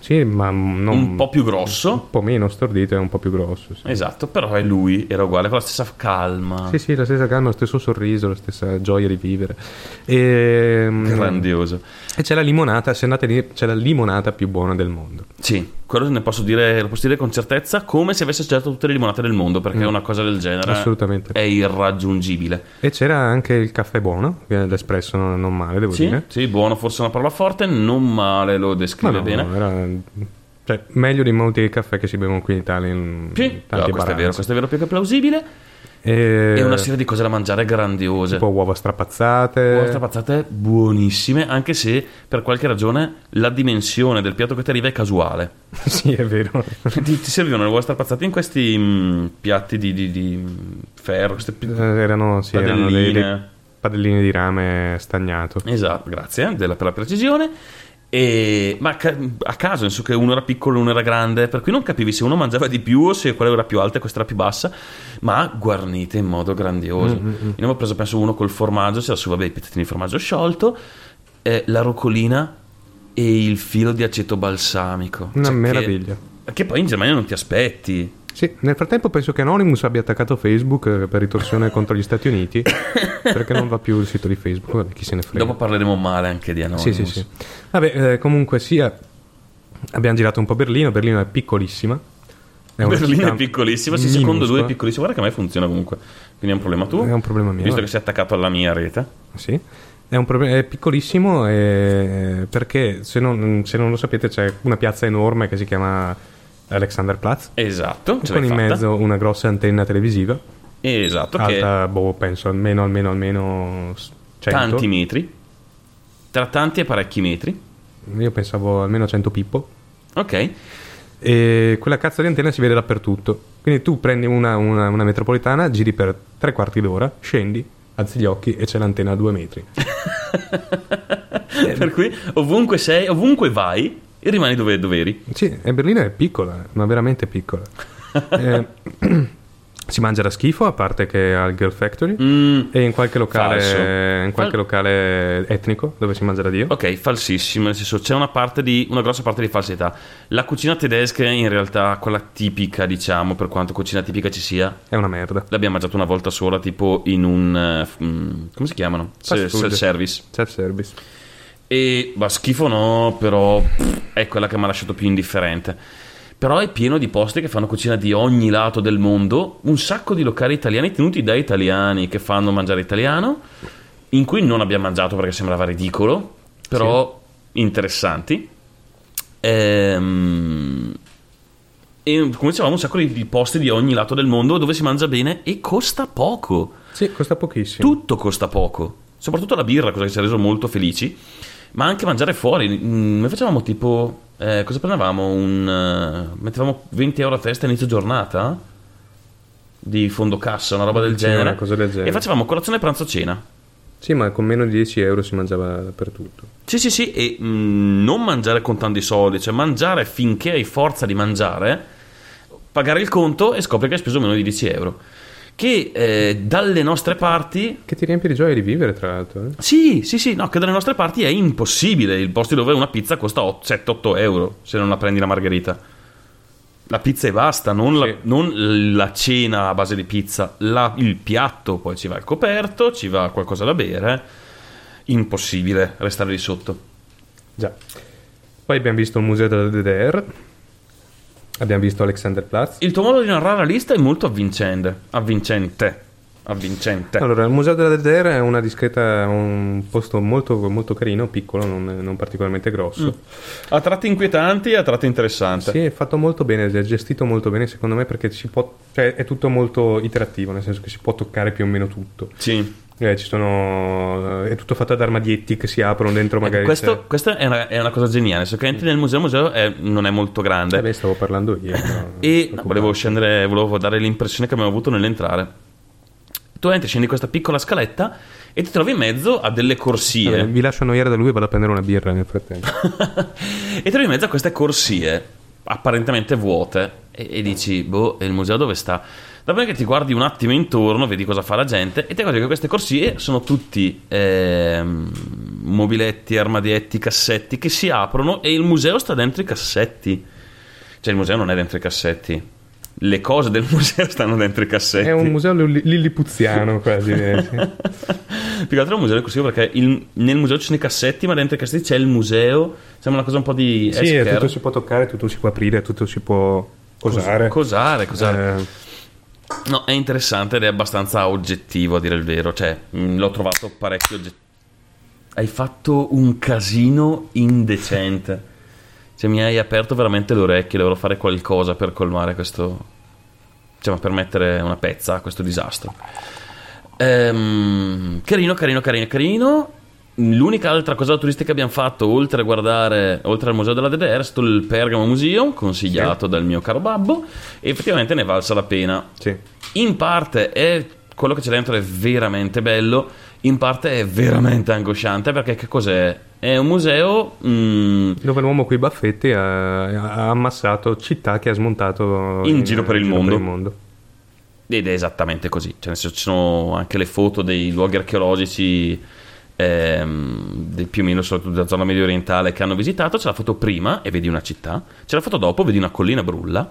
Sì, ma non- un po' più Un grosso. po' meno stordito e un po' più grosso. Sì. Esatto, però è lui, era uguale, con la stessa calma. Sì, sì, la stessa calma, lo stesso sorriso, la stessa gioia di vivere. E, Grandioso. E c'è la limonata, se andate lì, c'è la limonata più buona del mondo. Sì, quello ne posso dire, lo posso dire con certezza, come se avesse assaggiato tutte le limonate del mondo, perché una cosa del genere Mm. Assolutamente. è irraggiungibile. E c'era anche il caffè buono, l'espresso non, non male, devo Sì, dire. sì, buono, forse è una parola forte, non male lo descrive no, bene. era cioè, meglio di molti caffè che si bevono qui in Italia. In Sì, no, questo è vero, questo è vero più che plausibile. E, E una serie di cose da mangiare grandiose. tipo uova strapazzate. Uova strapazzate buonissime, anche se per qualche ragione la dimensione del piatto che ti arriva è casuale. sì, è vero. ti, ti servivano le uova strapazzate in questi mm, piatti di, di- di ferro, queste pi- Eh, erano, sì, erano dei, dei padelline. di rame stagnato. Esatto, grazie della- per la precisione. E- ma a caso, senso che uno era piccolo e uno era grande, per cui non capivi se uno mangiava di più o se quello era più alto e questo era più bassa, ma guarnite in modo grandioso. Mm, Io ne avevo preso, penso, uno col formaggio, c'era su, vabbè, i pezzettini di formaggio sciolto, eh, la roccolina e il filo di aceto balsamico. Una Cioè, che- meraviglia. Che, poi in Germania non ti aspetti. Sì, nel frattempo penso che Anonymous abbia attaccato Facebook eh, per ritorsione contro gli Stati Uniti perché non va più il sito di Facebook, vabbè, chi se ne frega. Dopo parleremo male anche di Anonymous. Sì, sì, sì. Vabbè, eh, comunque sia, abbiamo girato un po' Berlino, Berlino è piccolissima. È Berlino è piccolissima, sì, secondo due è piccolissima. Guarda che a me funziona comunque. Quindi è un problema tu. È un problema mio. Visto che sei attaccato alla mia rete. Sì. È, un proble- è piccolissimo eh, perché se non, se non lo sapete c'è una piazza enorme che si chiama Alexanderplatz Esatto, con in fatta. mezzo una grossa antenna televisiva Esatto, che alta, boh, penso almeno almeno almeno 100. tanti metri. Tra tanti e parecchi metri. Io pensavo almeno 100 pippo. Ok. E quella cazzo di antenna si vede dappertutto. Quindi tu prendi una, una- una metropolitana, giri per tre quarti d'ora, scendi, alzi gli occhi e c'è l'antenna a due metri. per cui ovunque sei, ovunque vai, e rimani dove, dove eri. Sì, e Berlino è piccola, ma veramente piccola. Eh, si mangia da schifo, a parte che al Girl Factory. Mm, E in qualche locale, in qualche Fal- locale etnico dove si mangia da Dio. Ok, falsissimo, nel senso c'è una parte di una grossa parte di falsità. La cucina tedesca in realtà quella tipica, diciamo, per quanto cucina tipica ci sia. È una merda. L'abbiamo mangiata una volta sola, tipo in un mm, come si chiamano? Fast Se- food. Self-service. E ma schifo no, però pff, è quella che mi ha lasciato più indifferente. Però è pieno di posti che fanno cucina di ogni lato del mondo, un sacco di locali italiani tenuti da italiani che fanno mangiare italiano, in cui non abbiamo mangiato perché sembrava ridicolo, però interessanti. Ehm, E come dicevamo, un sacco di, di posti di ogni lato del mondo dove si mangia bene e costa poco. Sì, costa pochissimo. Tutto costa poco. Soprattutto la birra, cosa che ci ha reso molto felici. Ma anche mangiare fuori. Mm, Noi facevamo tipo. eh, cosa prendevamo? Un, eh, mettevamo 20 euro a testa inizio giornata? Di fondo cassa, una roba del Sì, genere. una cosa del genere. E facevamo colazione, pranzo, cena. Sì, ma con meno di 10 euro si mangiava dappertutto. Sì, sì, sì, e mm, non mangiare con tanti soldi, cioè mangiare finché hai forza di mangiare, pagare il conto e scopri che hai speso meno di 10 euro. Che eh, dalle nostre parti Che ti riempie di gioia di vivere, tra l'altro. eh. Sì, sì, sì, no, che dalle nostre parti è impossibile. Il posto dove una pizza costa 7-8 euro se non la prendi la margherita. La pizza e basta, non, la, Sì. non la cena a base di pizza, la- il piatto, poi ci va il coperto, ci va qualcosa da bere. Impossibile restare lì sotto. Già. Poi abbiamo visto il museo della DDR. Abbiamo visto Alexanderplatz. Il tuo modo di narrare la lista è molto avvincente. Avvincente. Avvincente. Allora, il museo della DDR è una discreta, un posto molto, molto carino, piccolo, non, non particolarmente grosso. A tratti inquietanti e a tratti interessanti. Sì, è fatto molto bene, è gestito molto bene secondo me perché si può, cioè, è tutto molto iterattivo, nel senso che si può toccare più o meno tutto. Sì. Eh, ci sono, è tutto fatto ad armadietti che si aprono dentro Ecco, magari. questo, c'è- questa è una, è una cosa geniale. Se che entri nel museo, il museo è- non è molto grande. Eh beh, stavo parlando io. e no, volevo scendere, volevo dare l'impressione che abbiamo avuto nell'entrare. Tu entri, scendi questa piccola scaletta e ti trovi in mezzo a delle corsie. Vabbè, vi lascio annoiare da lui e vado a prendere una birra nel frattempo. e trovi in mezzo a queste corsie apparentemente vuote e, e dici, boh, e il museo dove sta? Dopodiché ti guardi un attimo intorno, vedi cosa fa la gente e ti accorgi che queste corsie sono tutti ehm, mobiletti, armadietti, cassetti che si aprono e il museo sta dentro i cassetti. Cioè il museo non è dentro i cassetti. Le cose del museo stanno dentro i cassetti. È un museo lilli- lillipuziano quasi. Più che altro è un museo esclusivo perché il- nel museo ci sono i cassetti, ma dentro i cassetti c'è il museo. Sembra una cosa un po' di Sì, tutto si può toccare, tutto si può aprire, tutto si può cosare. Cosare, cosare. Eh, No, è interessante ed è abbastanza oggettivo a dire il vero. Cioè, mh, l'ho trovato parecchio oggettivo. Hai fatto un casino indecente. Cioè, mi hai aperto veramente le orecchie. Dovrò fare qualcosa per colmare questo. Cioè, per mettere una pezza a questo disastro. Ehm, carino, carino, carino, carino. L'unica altra cosa turistica che abbiamo fatto, oltre a guardare, oltre al museo della DDR, è stato il Pergamo Museum, consigliato dal mio caro babbo, e effettivamente ne è valsa la pena. sì. In parte è quello che c'è dentro è veramente bello, in parte è veramente angosciante perché che cos'è? È un museo mm, Dove l'uomo coi baffetti ha, ha ammassato città che ha smontato In giro per il mondo. mondo. ed è esattamente così. Cioè, ci sono anche le foto dei luoghi archeologici ehm, più o meno della zona medio orientale che hanno visitato. C'è la foto prima e vedi una città, c'è la foto dopo, vedi una collina brulla.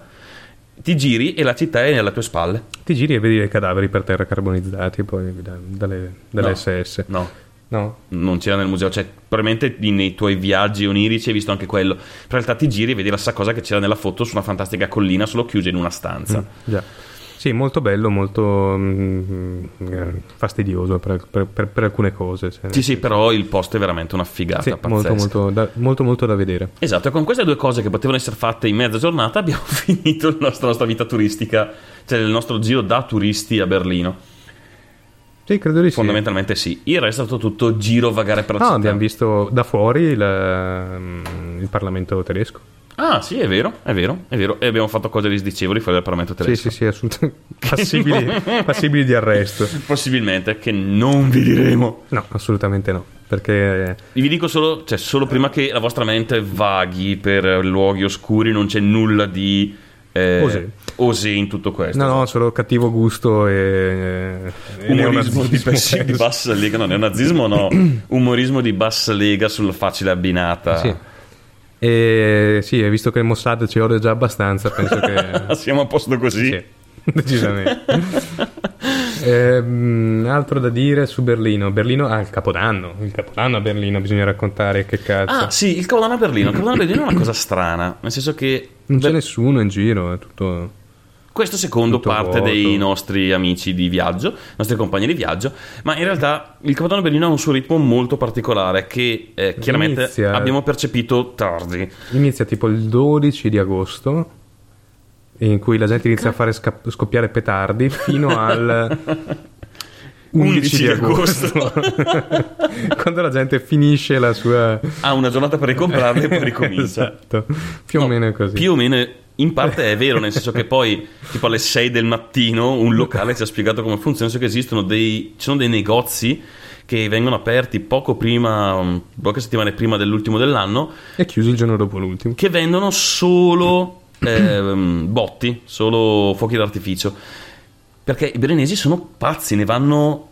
Ti giri e la città è alle tue spalle. Ti giri e vedi dei cadaveri per terra carbonizzati poi da- dalle, dalle No. SS. No, No? non c'era nel museo, cioè probabilmente nei tuoi viaggi onirici hai visto anche quello. Però in realtà ti giri e vedi la stessa cosa che c'era nella foto su una fantastica collina, solo chiusa in una stanza. Già. Sì, molto bello, molto mm, eh, fastidioso per, per- per- per alcune cose. cioè, Sì, sì, però il posto è veramente una figata Sì, pazzesca. molto, molto, da, molto, molto da vedere. Esatto, e con queste due cose che potevano essere fatte in mezza giornata abbiamo finito la nostra, nostra vita turistica, cioè il nostro giro da turisti a Berlino. Sì, credo di sì. Fondamentalmente sì. Il resto è stato tutto giro vagare per la No, città. abbiamo visto da fuori il, mm, il Parlamento tedesco. Ah, sì, è vero, è vero, è vero. E abbiamo fatto cose disdicevoli fuori dal Parlamento Sì, tedesco. sì, sì, assolutamente. Passibili, passibili di arresto. Possibilmente, che non vi diremo. No, assolutamente no. Perché Vi dico solo, cioè, solo prima che la vostra mente vaghi per luoghi oscuri, non c'è nulla di eh, Osè. osè in tutto questo. No, no, solo cattivo gusto e, e Umorismo di, neonazismo. pes- di bassa lega, no, neonazismo no, umorismo di bassa lega sulla facile abbinata. Sì. E sì, visto che il Mossad ci odia già abbastanza, penso che Siamo a posto così. sì, decisamente. Ehm, altro da dire su Berlino. Berlino ha il Capodanno. Il Capodanno a Berlino bisogna raccontare che cazzo. Ah, sì, il Capodanno a Berlino. Il Capodanno a Berlino è una cosa strana, nel senso che non c'è nessuno in giro, è tutto questo secondo Tutto parte vuoto. dei nostri amici di viaggio, nostri compagni di viaggio, ma in realtà il Capodanno Berlino ha un suo ritmo molto particolare che eh, chiaramente Inizia- abbiamo percepito tardi. Inizia tipo il 12 di agosto in cui la gente inizia a fare sca- scoppiare petardi fino al 11 di 11 di agosto, quando la gente finisce la sua Ha una giornata per ricomprarle e poi ricomincia. esatto, più o No, meno è così. Più o meno in parte è vero, nel senso che poi tipo alle 6 del mattino un locale ci ha spiegato come funziona, nel senso che esistono dei, ci sono dei negozi che vengono aperti poco prima, um, poche settimane prima dell'ultimo dell'anno, E chiusi il giorno dopo l'ultimo. che vendono solo ehm, botti, solo fuochi d'artificio. Perché i belenesi sono pazzi, ne vanno,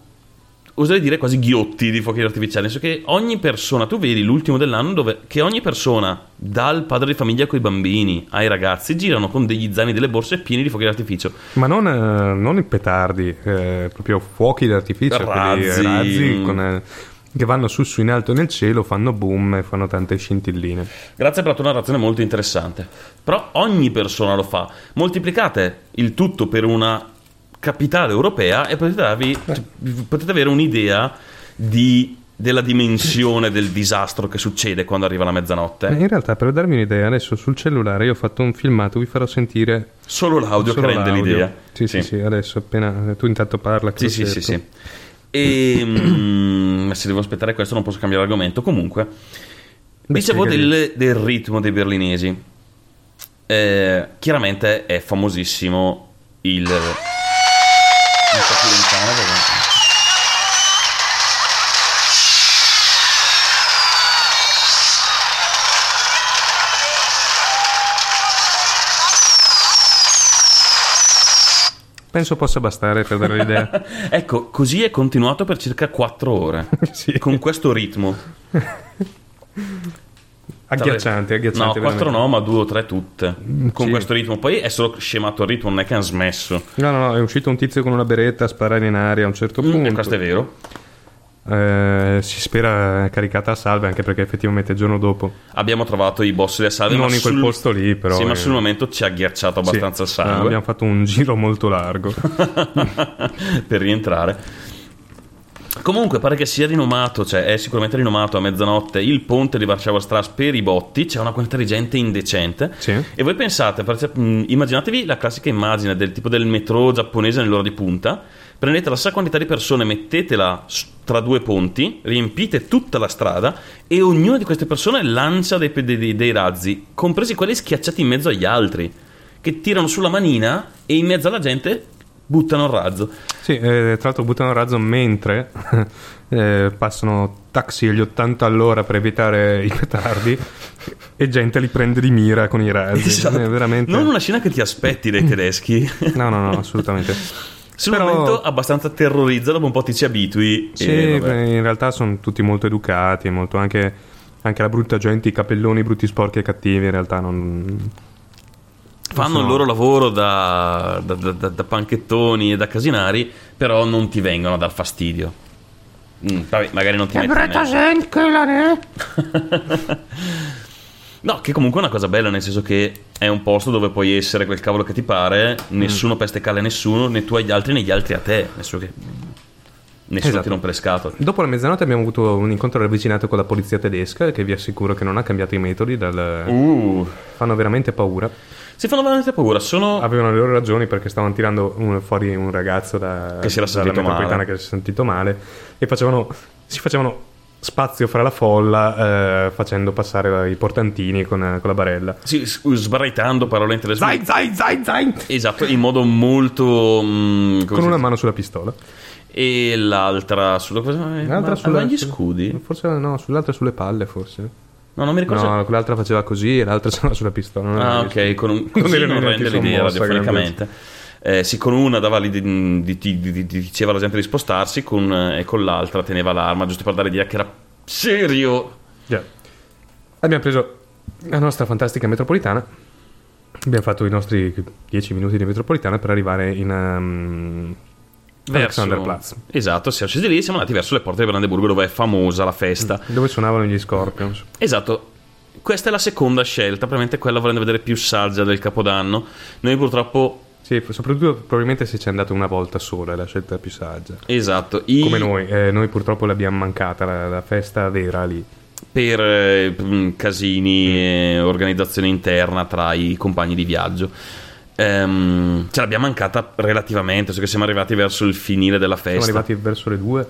oserei dire quasi ghiotti di fuochi d'artificiale. Nel senso che ogni persona, tu vedi l'ultimo dell'anno dove che ogni persona, dal padre di famiglia con i bambini ai ragazzi, girano con degli zaini delle borse pieni di fuochi d'artificio. Ma non, eh, non i petardi, eh, proprio fuochi d'artificio, quelli, eh, Razzi. razzi con, eh, che vanno su su in alto nel cielo, fanno boom e fanno tante scintilline. Grazie per la tua narrazione molto interessante. Però ogni persona lo fa. Moltiplicate il tutto per una capitale europea e potete, darvi- potete avere un'idea di- della dimensione del disastro che succede quando arriva la mezzanotte. In realtà, per darmi un'idea, adesso sul cellulare io ho fatto un filmato, vi farò sentire Solo l'audio solo che rende l'audio. l'idea. Sì, sì, sì, adesso appena tu intanto parla. Sì, sì, sì, sì. E mm, ma se devo aspettare questo non posso cambiare argomento. Comunque, dicevo del, del ritmo dei berlinesi. Eh, chiaramente è famosissimo il... Un po' più lontano perché- Penso possa bastare per dare l'idea. Ecco, così è continuato per circa 4 ore. Sì. Con questo ritmo. Agghiacciante, agghiacciante. No, 4 veramente. no, ma 2 o 3 tutte. Con sì. questo ritmo. Poi è solo scemato il ritmo, non è che hanno smesso. No, no, no, è uscito un tizio con una beretta a sparare in aria a un certo Mm, punto. e questo è vero. Eh, si spera caricata a salve anche perché effettivamente il giorno dopo Abbiamo trovato i boss delle salve. non in quel sul- posto lì però Sì, ma sul momento ci ha ghiacciato abbastanza sì, sangue abbiamo fatto un giro molto largo per rientrare. Comunque pare che sia rinomato, cioè è sicuramente rinomato a mezzanotte il ponte di Warschauer Strass per i botti, c'è una quantità di gente indecente. Sì. E voi pensate, mh, immaginatevi la classica immagine del tipo del metro giapponese nell'ora di punta, prendete la stessa quantità di persone, mettetela tra due ponti, riempite tutta la strada e ognuna di queste persone lancia dei- dei- dei razzi, compresi quelli schiacciati in mezzo agli altri, che tirano sulla manina e in mezzo alla gente buttano il razzo. sì, eh, tra l'altro buttano il razzo mentre eh, passano taxi agli 80 all'ora per evitare i petardi e gente li prende di mira con i razzi Esatto. Eh, veramente Non una scena che ti aspetti dai tedeschi. no no no assolutamente Sul Però- momento abbastanza terrorizza, dopo un po' ti ci abitui. Sì, in realtà sono tutti molto educati, molto anche, anche la brutta gente, i capelloni brutti, sporchi e cattivi, in realtà non... Fanno sono- il loro lavoro da, da- da- da- da panchettoni e da casinari, però non ti vengono a dar fastidio. Mm, vabbè, magari non ti metti in mezzo. No, che comunque è una cosa bella, nel senso che è un posto dove puoi essere quel cavolo che ti pare, nessuno peste cale a nessuno, né tu agli altri né gli altri a te. Nel senso che nessuno Esatto. ti rompe le scatole. Dopo la mezzanotte abbiamo avuto un incontro ravvicinato con la polizia tedesca, che vi assicuro che non ha cambiato i metodi, dal- Uh, fanno veramente paura. Si fanno veramente paura, sono... Avevano le loro ragioni perché stavano tirando un- fuori un ragazzo da, Che si era sentito male. che si era sentito male e facevano, si facevano spazio fra la folla eh, facendo passare i portantini con, con la barella. Sì, sbraitando parole in tedesco. Zain, zain, zain, zain! Esatto, in modo molto... mm, Con una mano sulla pistola. E l'altra sulla? L'altra Ma- sulla- gli scudi? Forse no, sull'altra sulle palle, forse. No, non mi ricordo. No, quell'altra faceva così e l'altra c'era sulla pistola. non Ah, ok, con un Non così non neanche rende l'idea radiofonicamente. Eh, sì, con una dava l'idea di, di- di- di- di- diceva l'esempio di spostarsi con, eh, e con l'altra teneva l'arma, giusto per dare l'idea che era serio. Già. Abbiamo preso la nostra fantastica metropolitana. Abbiamo fatto i nostri 10 minuti di metropolitana per arrivare in um, Alexanderplatz, Esatto, siamo scesi lì siamo andati verso le porte di Brandeburgo dove è famosa la festa. dove suonavano gli Scorpions. Esatto. Questa è la seconda scelta, probabilmente quella volendo vedere più saggia del Capodanno. Noi purtroppo Sì, soprattutto probabilmente se ci è andato una volta sola, è la scelta più saggia. Esatto, i- Come noi, eh, noi purtroppo l'abbiamo mancata, la, la festa vera lì. per eh, casini e organizzazione interna tra i compagni di viaggio. Ehm, ce l'abbiamo mancata relativamente, so che siamo arrivati verso il finire della Siamo festa. arrivati verso le due.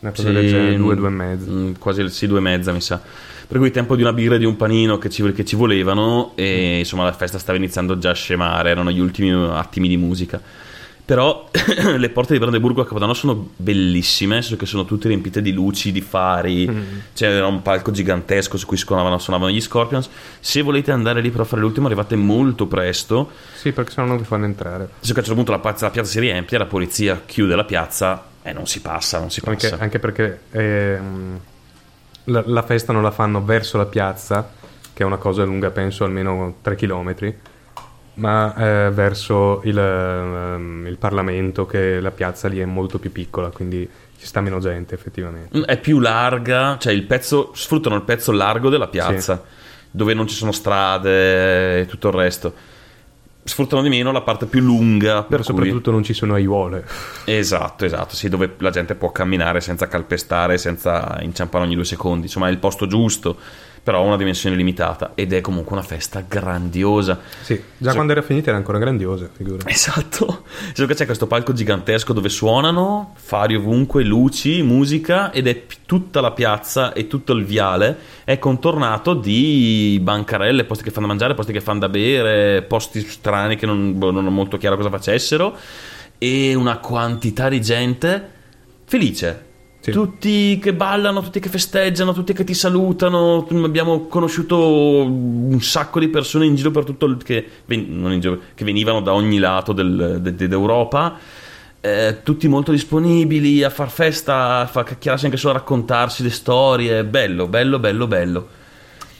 Una cosa Sì, del genere, due, mm, due e mezzo. mm, Quasi sì, due e mezza, mi sa. Per cui tempo di una birra e di un panino che ci, che ci volevano e insomma la festa stava iniziando già a scemare, erano gli ultimi attimi di musica. Però le porte di Brandeburgo a Capodanno sono bellissime, nel senso che sono tutte riempite di luci, di fari, c'era un palco gigantesco su cui suonavano, suonavano gli Scorpions. Se volete andare lì per fare l'ultimo arrivate molto presto, Sì, perché sennò non vi fanno entrare. nel senso che a un certo punto la piazza, la piazza si riempie, la polizia chiude la piazza e non si passa, non si Anche, passa. anche perché ehm, la, la festa non la fanno verso la piazza, che è una cosa lunga penso almeno 3 km, ma eh, verso il, ehm, il Parlamento, che la piazza lì è molto più piccola, quindi ci sta meno gente effettivamente. Mm, È più larga, cioè il pezzo, sfruttano il pezzo largo della piazza, dove non ci sono strade e tutto il resto. Sfruttano di meno la parte più lunga, per Ma cui... soprattutto non ci sono aiuole. Esatto, esatto, sì, dove la gente può camminare senza calpestare, senza inciampare ogni due secondi. Insomma, è il posto giusto, però ha una dimensione limitata ed è comunque una festa grandiosa. Sì, già Sì. quando era finita era ancora grandiosa, figura. Esatto, solo che c'è questo palco gigantesco dove suonano, fari ovunque, luci, musica ed è tutta la piazza e tutto il viale è contornato di bancarelle, posti che fanno da mangiare, posti che fanno da bere, posti strani che non, boh, non ho molto chiaro cosa facessero e una quantità di gente felice. Sì. Tutti che ballano, tutti che festeggiano, tutti che ti salutano. Abbiamo conosciuto un sacco di persone in giro per tutto il, che, ven- giro, che venivano da ogni lato del- de- de- d'Europa. eh, tutti molto disponibili a far festa, a far chiacchierarsi anche solo a raccontarsi le storie. Bello, bello, bello, bello.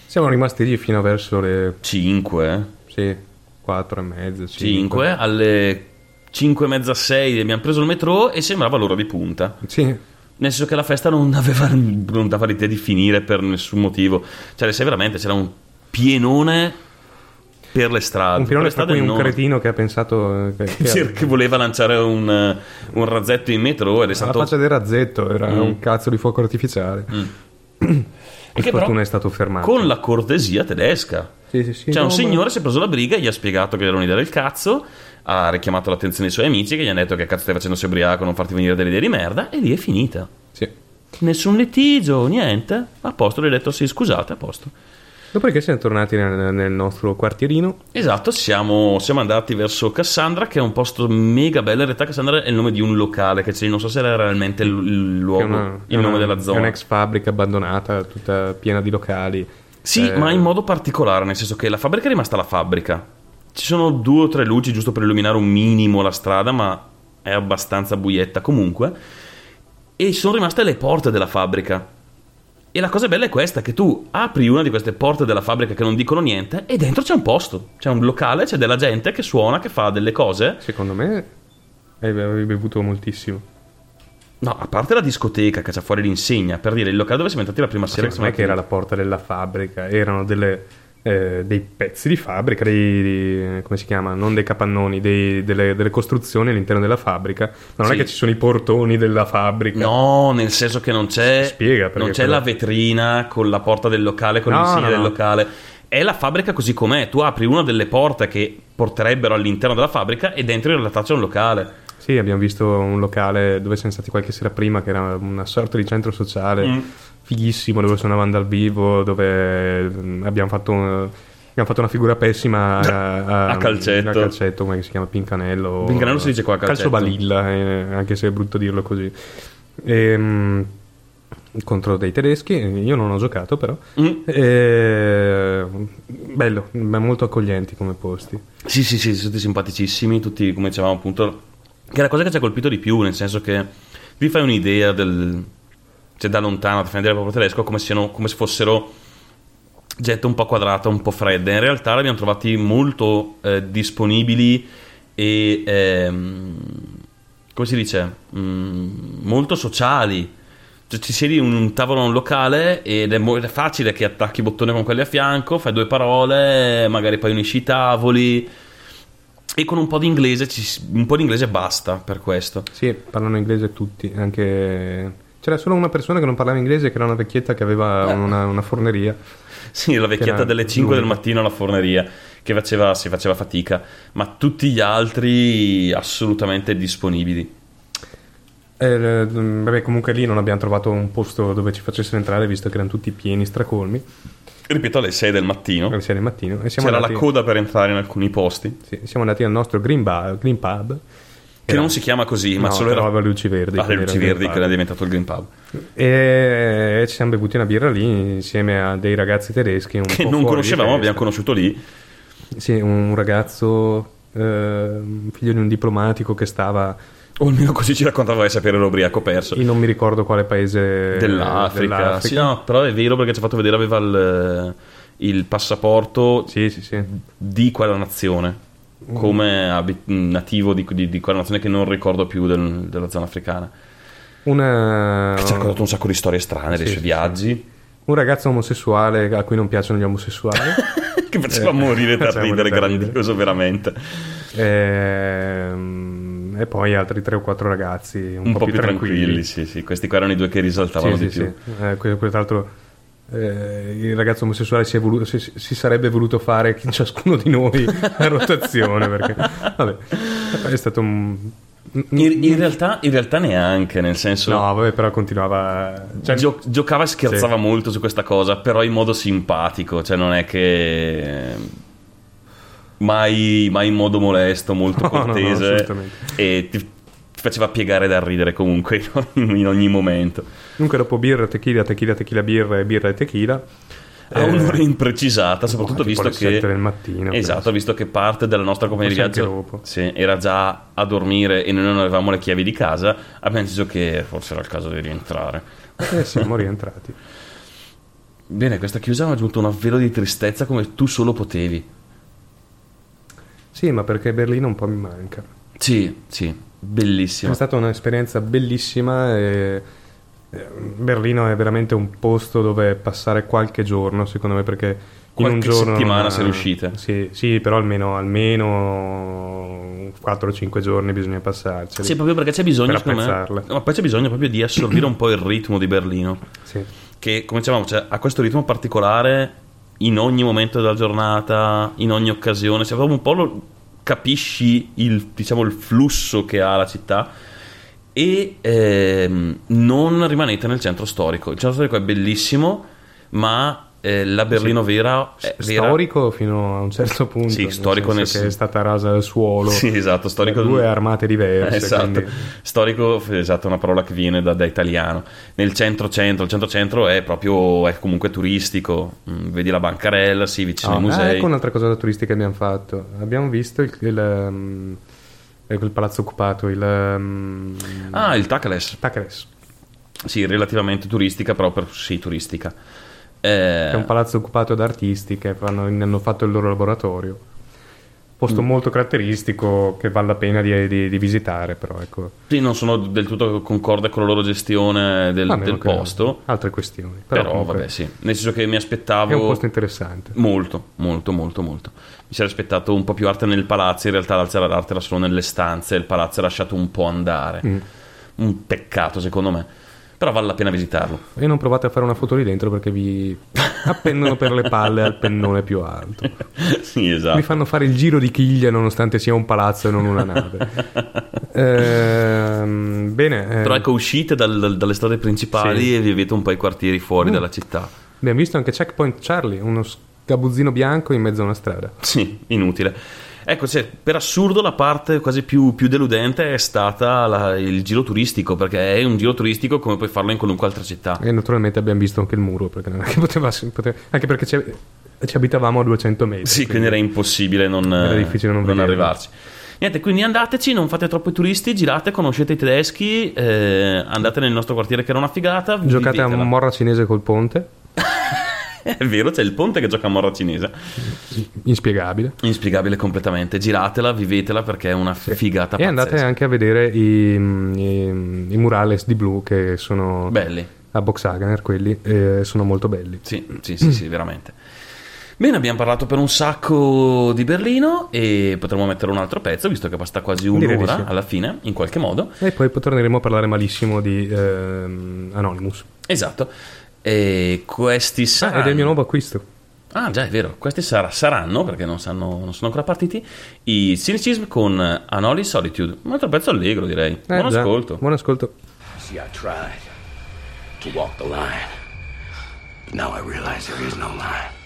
Siamo rimasti lì fino a verso le 5, sì, 4 e mezza, 5. Alle 5 e mezza, 6 abbiamo preso il metro e sembrava l'ora di punta. Sì, Nel senso che la festa non aveva non dava l'idea di finire per nessun motivo. Cioè, sei veramente c'era un pienone per le strade. un Per tra strade cui un non- cretino che ha pensato eh, che, che che voleva lanciare un, eh, un razzetto in metro ed è alla stato faccia del razzetto era Mm. un cazzo di fuoco artificiale. e Per che fortuna è stato fermato. con la cortesia tedesca. Sì, sì, sì, Cioè, un no, signore si è preso la briga e gli ha spiegato che era un'idea del cazzo. Ha richiamato l'attenzione dei suoi amici che gli hanno detto che cazzo stai facendo sei ubriaco, non farti venire delle idee di merda. E lì è finita. ma- sì. Nessun litigio, niente. A posto, gli ho detto sì, scusate, a posto. Dopodiché siamo tornati nel, nel nostro quartierino. Esatto, siamo, siamo andati verso Cassandra, che è un posto mega bello. In realtà, Cassandra è il nome di un locale che c'è, non so se era realmente il, luogo, è una- il è nome una- della È zona. un'ex fabbrica abbandonata, tutta piena di locali. Sì, Eh, ma in modo particolare, nel senso che la fabbrica è rimasta la fabbrica. Ci sono due o tre luci giusto per illuminare un minimo la strada, ma è abbastanza buietta comunque. E sono rimaste le porte della fabbrica. E la cosa bella è questa, che tu apri una di queste porte della fabbrica che non dicono niente e dentro c'è un posto, c'è un locale, c'è della gente che suona, che fa delle cose. Secondo me avevi bevuto moltissimo. No, a parte la discoteca che c'è fuori l'insegna, per dire il locale dove siamo entrati la prima Sì, sera. non è che era la porta della fabbrica, erano delle, eh, dei pezzi di fabbrica, dei, di- come si chiama? Non dei capannoni, dei- delle, delle costruzioni all'interno della fabbrica. Ma non Sì. è che ci sono i portoni della fabbrica. No, nel senso che non c'è, Spiega, non c'è quello- la vetrina con la porta del locale, con No, l'insegna no, del no. locale. È la fabbrica così com'è. Tu apri una delle porte che porterebbero all'interno della fabbrica e dentro in realtà c'è un locale. Sì, abbiamo visto un locale dove siamo stati qualche sera prima, che era una sorta di centro sociale, Mm. fighissimo, dove suonavano dal vivo, dove mm, abbiamo fatto, abbiamo fatto una figura pessima a, A calcetto. a calcetto, come si chiama? Pincanello. Pincanello si dice qua a calcetto. Calcio balilla, eh, anche se è brutto dirlo così. Ehm, contro dei tedeschi, io non ho giocato però. Mm. Eh, bello, ma molto accoglienti come posti. Sì, sì, sì, siete simpaticissimi, tutti come dicevamo appunto. Che è la cosa che ci ha colpito di più, nel senso che vi fai un'idea del... cioè da lontano, ti fai un'idea popolo tedesco come, siano, come se fossero gente un po' quadrata, un po' fredda. In realtà li abbiamo trovati molto eh, disponibili e... ehm, come si dice? Mm, molto sociali. Cioè, ci siedi in un tavolo un locale ed è, è facile che attacchi il bottone con quelli a fianco, fai due parole, magari poi unisci i tavoli. E con un po' di inglese, un po' di inglese basta per questo. Sì, parlano inglese tutti, anche... C'era solo una persona che non parlava inglese, che era una vecchietta che aveva Eh. una, una forneria. Sì, la vecchietta delle 5 del lui. mattino alla forneria che faceva, si faceva fatica, ma tutti gli altri assolutamente disponibili. Eh, vabbè, comunque lì non abbiamo trovato un posto dove ci facessero entrare, visto che erano tutti pieni, stracolmi. Ripeto, alle 6 del mattino Alle sei del mattino. E siamo c'era andati, la coda per entrare in alcuni posti, sì, siamo andati al nostro Green, Bar- Green Pub. che non si chiama così, ma no, solo era... le luci verdi. Ah, le luci era verdi che era diventato il Green Pub. E ci siamo bevuti una birra lì insieme a dei ragazzi tedeschi. Che non conoscevamo, abbiamo conosciuto lì. Sì, un ragazzo, eh, figlio di un diplomatico che stava O almeno così ci raccontava di sapere l'ubriaco perso. in non mi ricordo quale paese Dell'Africa. dell'Africa. Sì, no, però è vero perché ci ha fatto vedere aveva il, il passaporto Sì, sì, sì. di quella nazione come abi- nativo di, di- di quella nazione che non ricordo più del- della zona africana Una- ci ha raccontato un sacco di storie strane dei suoi viaggi un ragazzo omosessuale a cui non piacciono gli omosessuali. che faceva Eh, morire da ridere ridere. grandioso veramente Ehm, e poi altri tre o quattro ragazzi un, un po' più tranquilli, sì sì questi qua erano i due che risaltavano Sì, di sì, più sì. Eh, que- quell'altro eh, il ragazzo omosessuale si, è voluto- si- si sarebbe voluto fare ciascuno di noi a rotazione perché vabbè, è stato un in, in realtà, in realtà neanche nel senso no vabbè però continuava cioè, Gio- giocava e scherzava Sì. molto su questa cosa, però in modo simpatico, cioè non è che mai, mai in modo molesto, molto No, no, no, cortese assolutamente. e ti, faceva piegare da ridere comunque in, ogni momento. comunque dopo birra tequila tequila tequila birra e birra e tequila A eh, un'ora imprecisata, soprattutto tipo visto che del mattino, Esatto, penso. visto che parte della nostra compagnia di viaggio sì, era già a dormire e noi non avevamo le chiavi di casa, abbiamo deciso che forse era il caso di rientrare. eh, siamo rientrati Bene, questa chiusa mi ha aggiunto un velo di tristezza come tu solo potevi. Sì ma perché Berlino un po' mi manca Sì, sì, bellissimo. È stata un'esperienza bellissima e eh, Berlino è veramente un posto dove passare qualche giorno, secondo me, perché in un Qualche giorno... settimana non- se riuscite. Sì, sì, però almeno, almeno 4-5 giorni bisogna passarci. Sì, proprio perché c'è bisogno, Per secondo me. Ma poi c'è bisogno proprio di assorbire un po' il ritmo di Berlino. Sì. Che, come dicevamo, cioè, ha questo ritmo particolare in ogni momento della giornata, in ogni occasione. Cioè, proprio un po' lo, capisci il, diciamo, il flusso che ha la città. E ehm, non rimanete nel centro storico. Il centro storico è bellissimo, ma eh, la Berlino vera è Storico fino a un certo punto. Sì, nel storico nel senso che sen- è stata rasa al suolo. Sì, esatto, storico. da due armate diverse. Esatto, quindi- storico, esatto, una parola che viene da, da italiano. Nel centro-centro, il centro-centro è proprio, è comunque turistico. Mm, vedi la bancarella, sì, vicino Ah, ai musei. ecco un'altra cosa turistica che abbiamo fatto. Abbiamo visto il, il, um, quel palazzo occupato, il um, Ah, il Takles. Takres, Sì, relativamente turistica, però per, sì, turistica. Eh, è un palazzo occupato da artisti che fanno- ne hanno fatto il loro laboratorio. Posto Mm. molto caratteristico che vale la pena di, di- di visitare, però ecco. sì, non sono del tutto concorde con la loro gestione del, A meno del posto, Altre questioni. però, comunque vabbè, sì. Nel senso che mi È aspettavo... un posto interessante. Molto, molto, molto, molto. Mi sarei aspettato un po' più arte nel palazzo, in realtà l'arte l'arte era solo nelle stanze, il palazzo è lasciato un po' andare. Mm. Un peccato secondo me. Però vale la pena visitarlo. E non provate a fare una foto lì dentro perché vi appendono per le palle al pennone più alto. sì, Vi esatto. fanno fare il giro di chiglia nonostante sia un palazzo e non una nave. Ehm, bene, eh, Però ecco, uscite dal- dal- dalle strade principali Sì. e vivete un po' i quartieri fuori Mm. dalla città. abbiamo visto anche Checkpoint Charlie, uno sgabuzzino bianco in mezzo a una strada. Sì, inutile. Ecco, cioè, per assurdo la parte quasi più, più deludente è stata la- il giro turistico, perché è un giro turistico come puoi farlo in qualunque altra città. E naturalmente abbiamo visto anche il muro, perché non è che poteva, poteva- anche perché ci, abitavamo a 200 metri. Sì, quindi era impossibile non, Era non vederlo. arrivarci. Niente, quindi andateci, non fate troppo i turisti, girate, conoscete i tedeschi, eh, andate nel nostro quartiere che era una figata. Giocate a vivetela. morra cinese col ponte, È vero, c'è il ponte che gioca a morra cinese. inspiegabile. Inspiegabile completamente. Giratela, vivetela perché è una figata E andate pazzesca. anche a vedere i, i- i murales di blu che sono Belli. a Boxhagener, quelli eh, sono molto belli. Sì, sì, sì, sì, veramente. Bene, abbiamo parlato per un sacco di Berlino e potremmo mettere un altro pezzo, visto che basta quasi un'ora sì. alla fine, in qualche modo. E poi torneremo a parlare malissimo di ehm, Anonymous. Esatto. E questi Ah, saranno... ed è il mio nuovo acquisto. Ah, già, è vero. Questi sarà- saranno, perché non, sanno- non sono ancora partiti, i Cynicism con Anoli Solitude. Un altro pezzo allegro, direi. Eh, Buon già. ascolto. Buon ascolto. See, I tried to walk the line, but now I realize there is no line.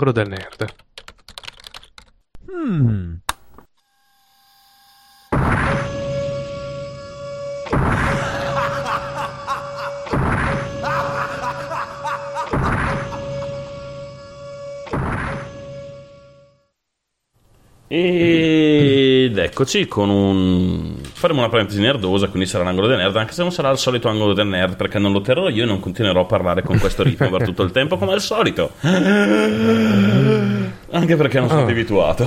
L'angolo del nerd. Ed eccoci con un... Faremo una parentesi nerdosa, quindi sarà l'angolo del nerd, anche se non sarà il solito angolo del nerd, perché non lo terrò io e non continuerò a parlare con questo ritmo per tutto il tempo come al solito. Anche perché non sono Oh. abituato.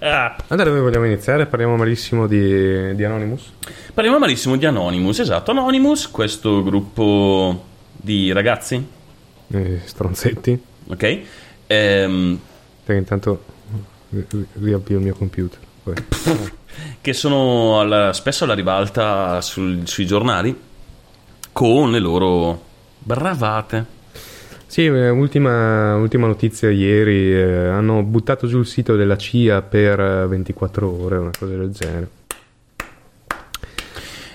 Allora, dove vogliamo iniziare? Parliamo malissimo di, di Anonymous. Parliamo malissimo di Anonymous, esatto. Anonymous, questo gruppo di ragazzi, Eh, stronzetti. ok? Ehm, Che intanto ri- ri- riavvio il mio computer. Poi. Che sono alla- spesso alla ribalta sul- sui giornali con le loro bravate. Sì, eh, ultima, ultima notizia ieri, eh, hanno buttato giù il sito della CIA per eh, 24 ore, una cosa del genere.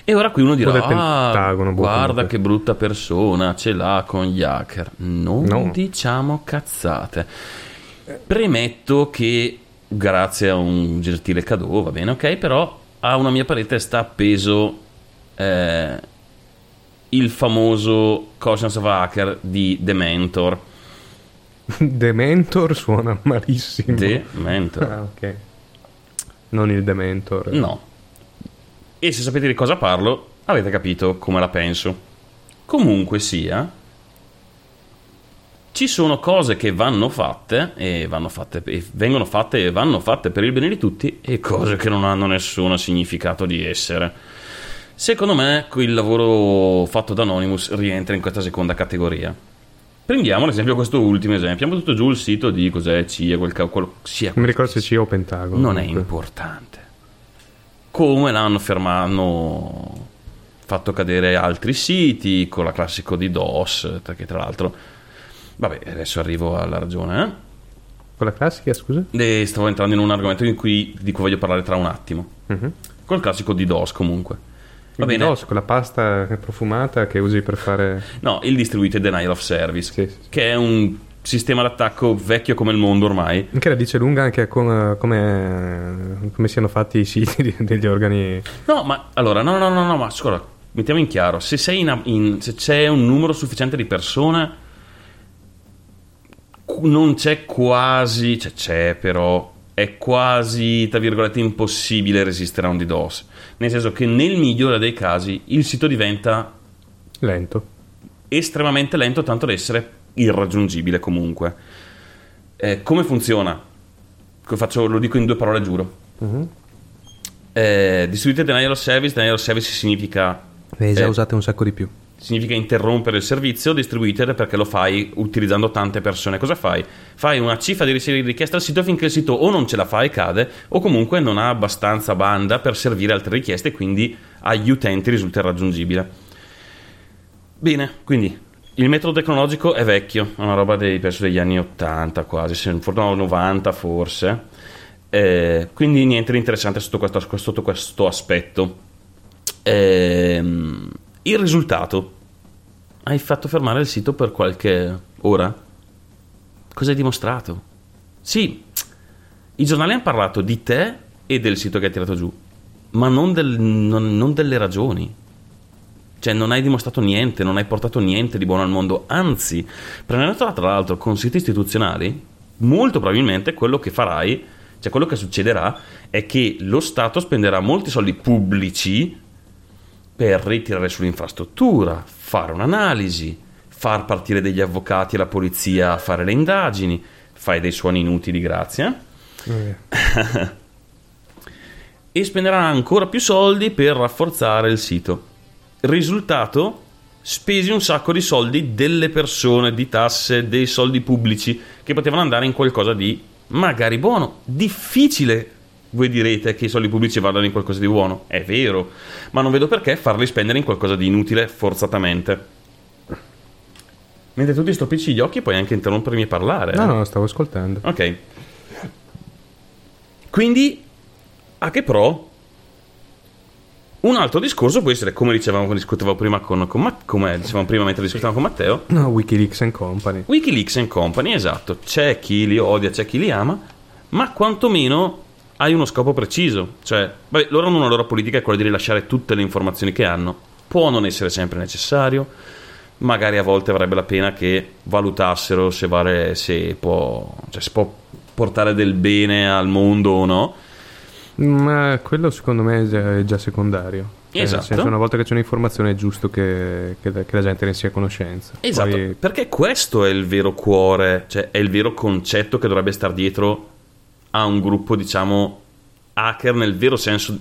E ora qui uno dirà: ah, boh, guarda comunque." che brutta persona ce l'ha con gli hacker. Non No. diciamo cazzate. Premetto che grazie a un gentile cadeau, va bene, ok, però a una mia parete sta appeso eh, il famoso Conscience of Hacker di Dementor. Dementor suona malissimo. Dementor. Ah, ok. Non il Dementor. No. E se sapete di cosa parlo, avete capito come la penso. Comunque sia, ci sono cose che vanno fatte e vanno fatte e vengono fatte e vanno fatte per il bene di tutti e cose che non hanno nessun significato di essere. Secondo me il lavoro fatto da Anonymous rientra in questa seconda categoria. Prendiamo ad esempio questo ultimo esempio. Abbiamo buttato giù il sito di cos'è CIA, quel ca- quello sia Non mi ricordo se CIA o Pentagono. non è comunque. importante. Come l'hanno fermato, hanno fatto cadere altri siti con la classico di DOS, perché tra l'altro, vabbè, adesso arrivo alla ragione. Quella classica, scusa? Eh? E stavo entrando in un argomento in cui, di cui voglio parlare tra un attimo. Mhm. Col classico di DOS comunque. Va Il bene. DOS, quella pasta profumata che usi per fare... No, il Distributed Denial of Service, Sì, sì, che è un sistema d'attacco vecchio come il mondo ormai. Che la dice lunga anche come, come, come siano fatti i siti degli organi... No, ma allora, no, no, no, no, ma scusa, mettiamo in chiaro, se, sei in, in- se c'è un numero sufficiente di persone, non c'è quasi, cioè c'è però, è quasi, tra virgolette, impossibile resistere a un DDoS. Nel senso che nel migliore dei casi il sito diventa Lento. estremamente lento tanto da essere irraggiungibile comunque. Eh, come funziona? Lo faccio- lo dico in due parole, giuro. Mhm. Eh, distributed denial of service, denial of service significa, hai già Eh. usate un sacco di più. Significa interrompere il servizio, distributed perché lo fai utilizzando tante persone. Cosa fai? Fai una cifra di richiesta al sito finché il sito o non ce la fa e cade, o comunque non ha abbastanza banda per servire altre richieste quindi agli utenti risulta irraggiungibile. Bene, quindi il metodo tecnologico è vecchio, è una roba dei, penso degli anni 80 quasi, se- forse no, 90 forse. Eh, quindi niente di interessante sotto questo, sotto questo aspetto. Ehm, il risultato? Hai fatto fermare il sito per qualche ora? Cosa hai dimostrato? Sì, i giornali hanno parlato di te e del sito che hai tirato giù, ma non, del- non- non delle ragioni. Cioè, non hai dimostrato niente, non hai portato niente di buono al mondo. Anzi, prendendo tra l'altro con siti istituzionali, molto probabilmente quello che farai, cioè quello che succederà, è che lo Stato spenderà molti soldi pubblici per ritirare sull'infrastruttura, fare un'analisi, far partire degli avvocati e la polizia a fare le indagini, fai dei suoni inutili, grazie. e spenderà ancora più soldi per rafforzare il sito. Risultato? Spesi un sacco di soldi delle persone, di tasse, dei soldi pubblici che potevano andare in qualcosa di magari buono, difficile Voi direte che i soldi pubblici vadano in qualcosa di buono. È vero, ma non vedo perché farli spendere in qualcosa di inutile forzatamente. Mentre tu ti stropicci gli occhi puoi anche interrompermi a parlare. eh. No, no, stavo ascoltando. Ok. Quindi, a che pro? Un altro discorso può essere, come dicevamo, discutevamo prima con, con Ma- come dicevamo prima mentre discutevamo con Matteo, No, Wikileaks and Company. Wikileaks and Company, esatto. C'è chi li odia, c'è chi li ama, ma quantomeno hai uno scopo preciso. Cioè, vabbè, loro hanno una loro politica, è quella di rilasciare tutte le informazioni che hanno. Può non essere sempre necessario, magari a volte avrebbe la pena che valutassero se, vale, se, può, cioè, se può portare del bene al mondo o no. Ma quello secondo me è già, secondario. Cioè, Esatto. Nel senso, una volta che c'è un'informazione è giusto che, che- che la gente ne sia a conoscenza. Esatto, Poi- perché questo è il vero cuore, cioè è il vero concetto che dovrebbe stare dietro a un gruppo, diciamo, hacker nel vero senso,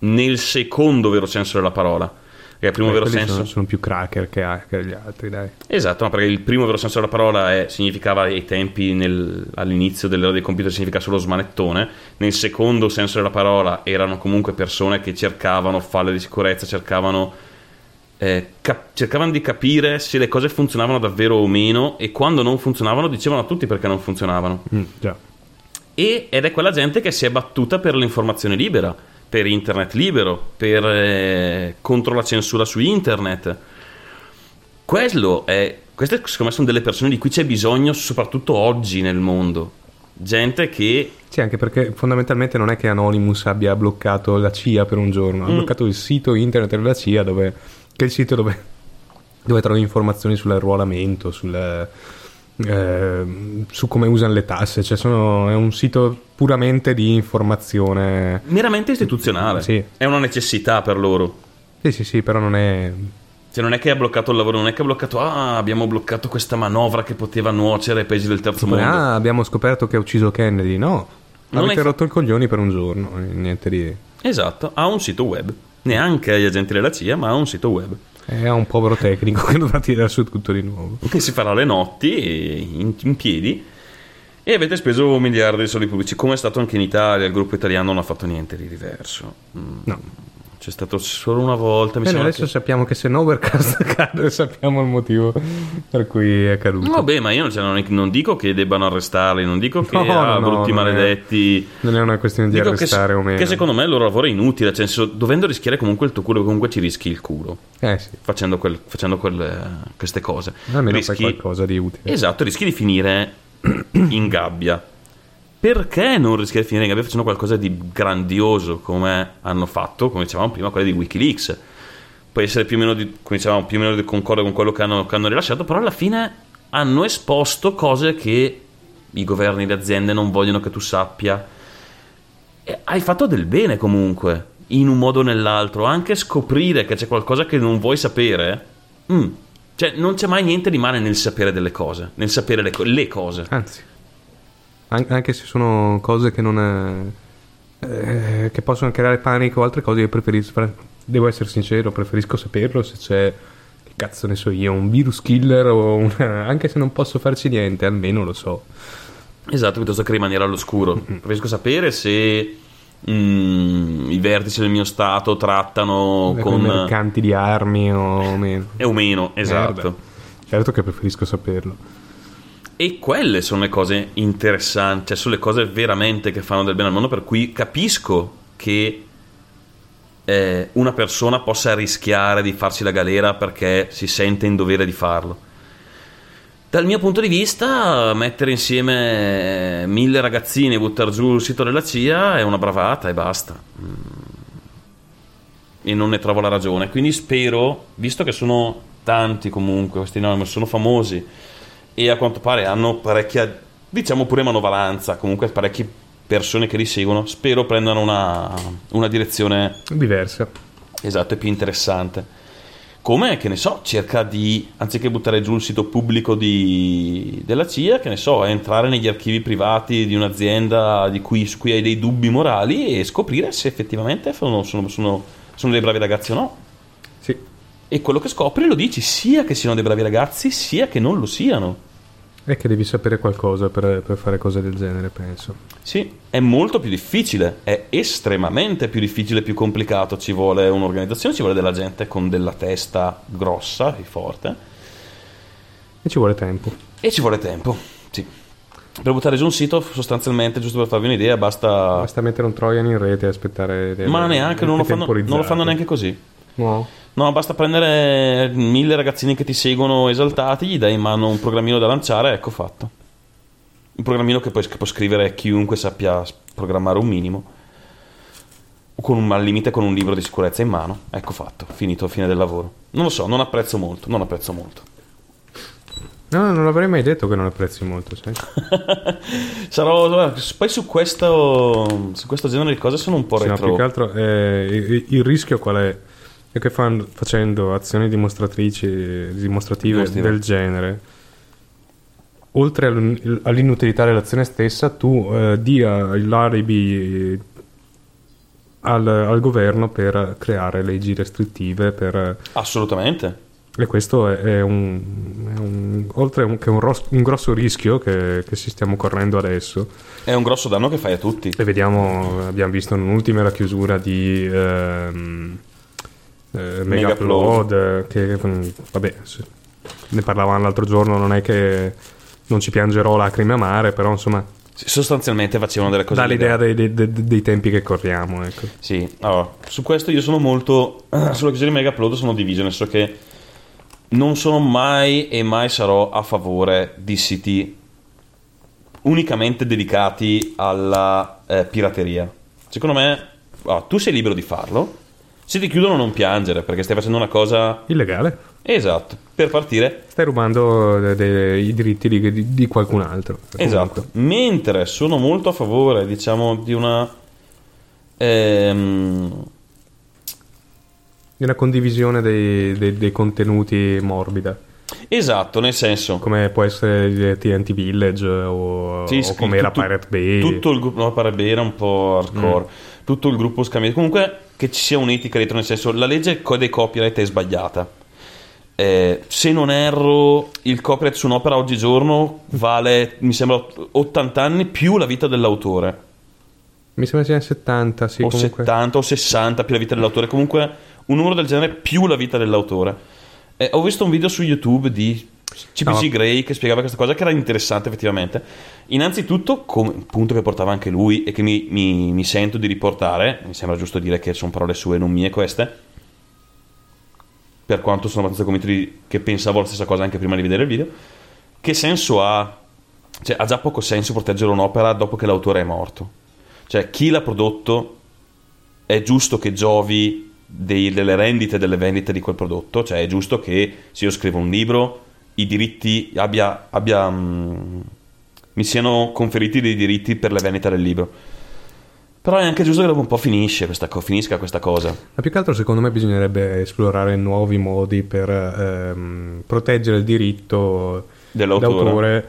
nel secondo vero senso della parola. Perché il primo eh, vero senso... sono, sono più cracker che hacker gli altri, dai. Esatto, ma perché il primo vero senso della parola è- significava ai tempi, nel- all'inizio dell'era dei computer, significa solo smanettone. Nel secondo senso della parola erano comunque persone che cercavano falle di sicurezza, cercavano, eh, cap- cercavano di capire se le cose funzionavano davvero o meno e quando non funzionavano dicevano a tutti perché non funzionavano. Mm, già. E- ed è quella gente che si è battuta per l'informazione libera, per internet libero, per, eh, contro la censura su internet. Quello è, queste secondo me sono delle persone di cui c'è bisogno soprattutto oggi nel mondo. Gente che... Sì, anche perché fondamentalmente non è che Anonymous abbia bloccato la CIA per un giorno, ha Mm. bloccato il sito internet della CIA dove, che è il sito dove, dove trovi informazioni sull'arruolamento, sul, eh, su come usano le tasse, cioè sono- è un sito puramente di informazione. meramente istituzionale. Sì. È una necessità per loro. Sì, sì, sì, però non è... Cioè non è che ha bloccato il lavoro, non è che ha bloccato... Ah, abbiamo bloccato questa manovra che poteva nuocere ai paesi del terzo mondo. Ah, abbiamo scoperto che ha ucciso Kennedy. No, Non avete hai fa- rotto il coglioni per un giorno, niente di... Esatto, ha un sito web. Neanche agli agenti della CIA, ma ha un sito web. È un povero tecnico che dovrà tirare su tutto di nuovo. che si farà le notti in, in piedi e avete speso miliardi di soldi pubblici come è stato anche in Italia il gruppo italiano non ha fatto niente di diverso Mm. No. C'è stato solo una volta Bene, adesso che... sappiamo che se Novercast cade sappiamo il motivo per cui è caduto. no beh ma io cioè, non, non dico che debbano arrestarli non dico che No, ah, no, brutti non è- maledetti Non è una questione di Dico che, arrestare o meno. che secondo me il loro lavoro è inutile cioè, senso, dovendo rischiare comunque il tuo culo comunque ci rischi il culo Eh sì, facendo, quel- facendo quelle- queste cose almeno rischi, fai qualcosa di utile. Esatto, rischi di finire in gabbia. Perché non rischiare di finire in gabbia facendo qualcosa di grandioso come hanno fatto, come dicevamo prima, quelle di Wikileaks? Può essere più o meno, di, come dicevamo, più o meno di concordo con quello che hanno, che hanno rilasciato, però alla fine hanno esposto cose che i governi, le aziende non vogliono che tu sappia. E hai fatto del bene comunque, in un modo o nell'altro. Anche scoprire che c'è qualcosa che non vuoi sapere. mm, Cioè, non c'è mai niente di male nel sapere delle cose, nel sapere le, co- le cose. Anzi, an- anche se sono cose che non... eh, eh, che possono creare panico o altre cose, io preferisco... Devo essere sincero, preferisco saperlo se c'è... Che cazzo ne so io, un virus killer o una... Anche se non posso farci niente, almeno lo so. Esatto, piuttosto che rimanere all'oscuro. Preferisco sapere se mm, i vertici del mio stato trattano Con con... mercanti di armi o meno. E o meno, esatto. Merda. Certo che preferisco saperlo. E quelle sono le cose interessanti, cioè sono le cose veramente che fanno del bene al mondo, per cui capisco che eh, una persona possa rischiare di farsi la galera perché si sente in dovere di farlo. Dal mio punto di vista, mettere insieme eh, mille ragazzini e buttare giù il sito della CIA è una bravata e basta. Mm. E non ne trovo la ragione. Quindi spero, visto che sono tanti comunque, questi nomi sono famosi e a quanto pare hanno parecchia, diciamo pure manovalanza, comunque parecchie persone che li seguono, spero prendano una, una direzione Diversa. esatto e più interessante. Come, che ne so, cerca di, anziché buttare giù il sito pubblico di- della CIA, che ne so, entrare negli archivi privati di un'azienda di cui, su cui hai dei dubbi morali e scoprire se effettivamente sono, sono- sono- sono dei bravi ragazzi o no. E quello che scopri lo dici sia che siano dei bravi ragazzi, sia che non lo siano. È che devi sapere qualcosa per, per fare cose del genere, penso. Sì, è molto più difficile, è estremamente più difficile, più complicato. Ci vuole un'organizzazione, ci vuole della gente con della testa grossa e forte. E ci vuole tempo. E ci vuole tempo, sì. Per buttare giù un sito, sostanzialmente, giusto per farvi un'idea, basta. Basta mettere un Trojan in rete e aspettare. delle- Ma neanche, non lo, fanno, non lo fanno neanche così. No. No, basta prendere mille ragazzini che ti seguono esaltati, gli dai in mano un programmino da lanciare, ecco fatto. Un programmino che, poi, che può scrivere chiunque sappia programmare un minimo. Con un, al limite con un libro di sicurezza in mano. Ecco fatto, finito, fine del lavoro. Non lo so, non apprezzo molto, non apprezzo molto. No, non avrei mai detto che non apprezzi molto, sai? Sarò, poi su questo, su questo genere di cose sono un po' Sì, no, retro. più che altro eh, il, il rischio qual è? È che fan- facendo azioni dimostratrici, dimostrative Dimostrative. del genere, oltre all'in- all'inutilità dell'azione stessa, tu eh, dia l'alibi al, al governo per creare leggi restrittive per- Assolutamente. e questo è, è un, è un- oltre un- che un, ros- un grosso rischio che, che si stiamo correndo adesso È un grosso danno che fai a tutti. e vediamo, abbiamo visto un'ultima la chiusura di ehm, eh, Megaupload, eh, che vabbè, ne parlavamo l'altro giorno, non è che non ci piangerò lacrime amare, però insomma Sostanzialmente facevano delle cose dà l'idea illegali. dei, dei- dei- dei tempi che corriamo. Ecco. Sì, allora, su questo io sono molto. Sulla chiusura di Mega Upload sono diviso, nel senso che non sono mai e mai sarò a favore di siti unicamente dedicati alla eh, pirateria. Secondo me, ah, tu sei libero di farlo. Se ti chiudono, non piangere perché stai facendo una cosa. Illegale, Esatto, per partire. stai rubando de- de- i diritti di, di- qualcun altro. Esatto. Mentre sono molto a favore, diciamo, di una. ehm, Di una condivisione dei, dei- dei contenuti morbida, esatto, nel senso. come può essere TNT Village o, Sì, o come era Pirate Bay. Tutto il gruppo, no, Pirate Bay era un po' hardcore. Mm. Tutto il gruppo scambia. Comunque, che ci sia un'etica dietro, nel senso, la legge dei copyright è sbagliata. Eh, se non erro, il copyright su un'opera oggigiorno vale, mi sembra, 80 anni più la vita dell'autore. Mi sembra sia 70, sì, o comunque. 70 o 60 più la vita dell'autore. Comunque, un numero del genere più la vita dell'autore. Eh, ho visto un video su YouTube di CPC No. Grey che spiegava questa cosa, che era interessante effettivamente. Innanzitutto, come un punto che portava anche lui e che mi, mi- mi sento di riportare, mi sembra giusto dire che sono parole sue, non mie queste. Per quanto sono abbastanza convinto di- che pensavo la stessa cosa anche prima di vedere il video. Che senso ha? Cioè, ha già poco senso proteggere un'opera dopo che l'autore è morto. Cioè, chi l'ha prodotto è giusto che giovi dei- delle rendite delle vendite di quel prodotto. Cioè, è giusto che se io scrivo un libro, i diritti abbia, abbia, mm, mi siano conferiti dei diritti per le vendite del libro. Però è anche giusto che dopo un po' finisce questa finisca questa cosa. Ma più che altro secondo me bisognerebbe esplorare nuovi modi per ehm, proteggere il diritto Dell'autore. d'autore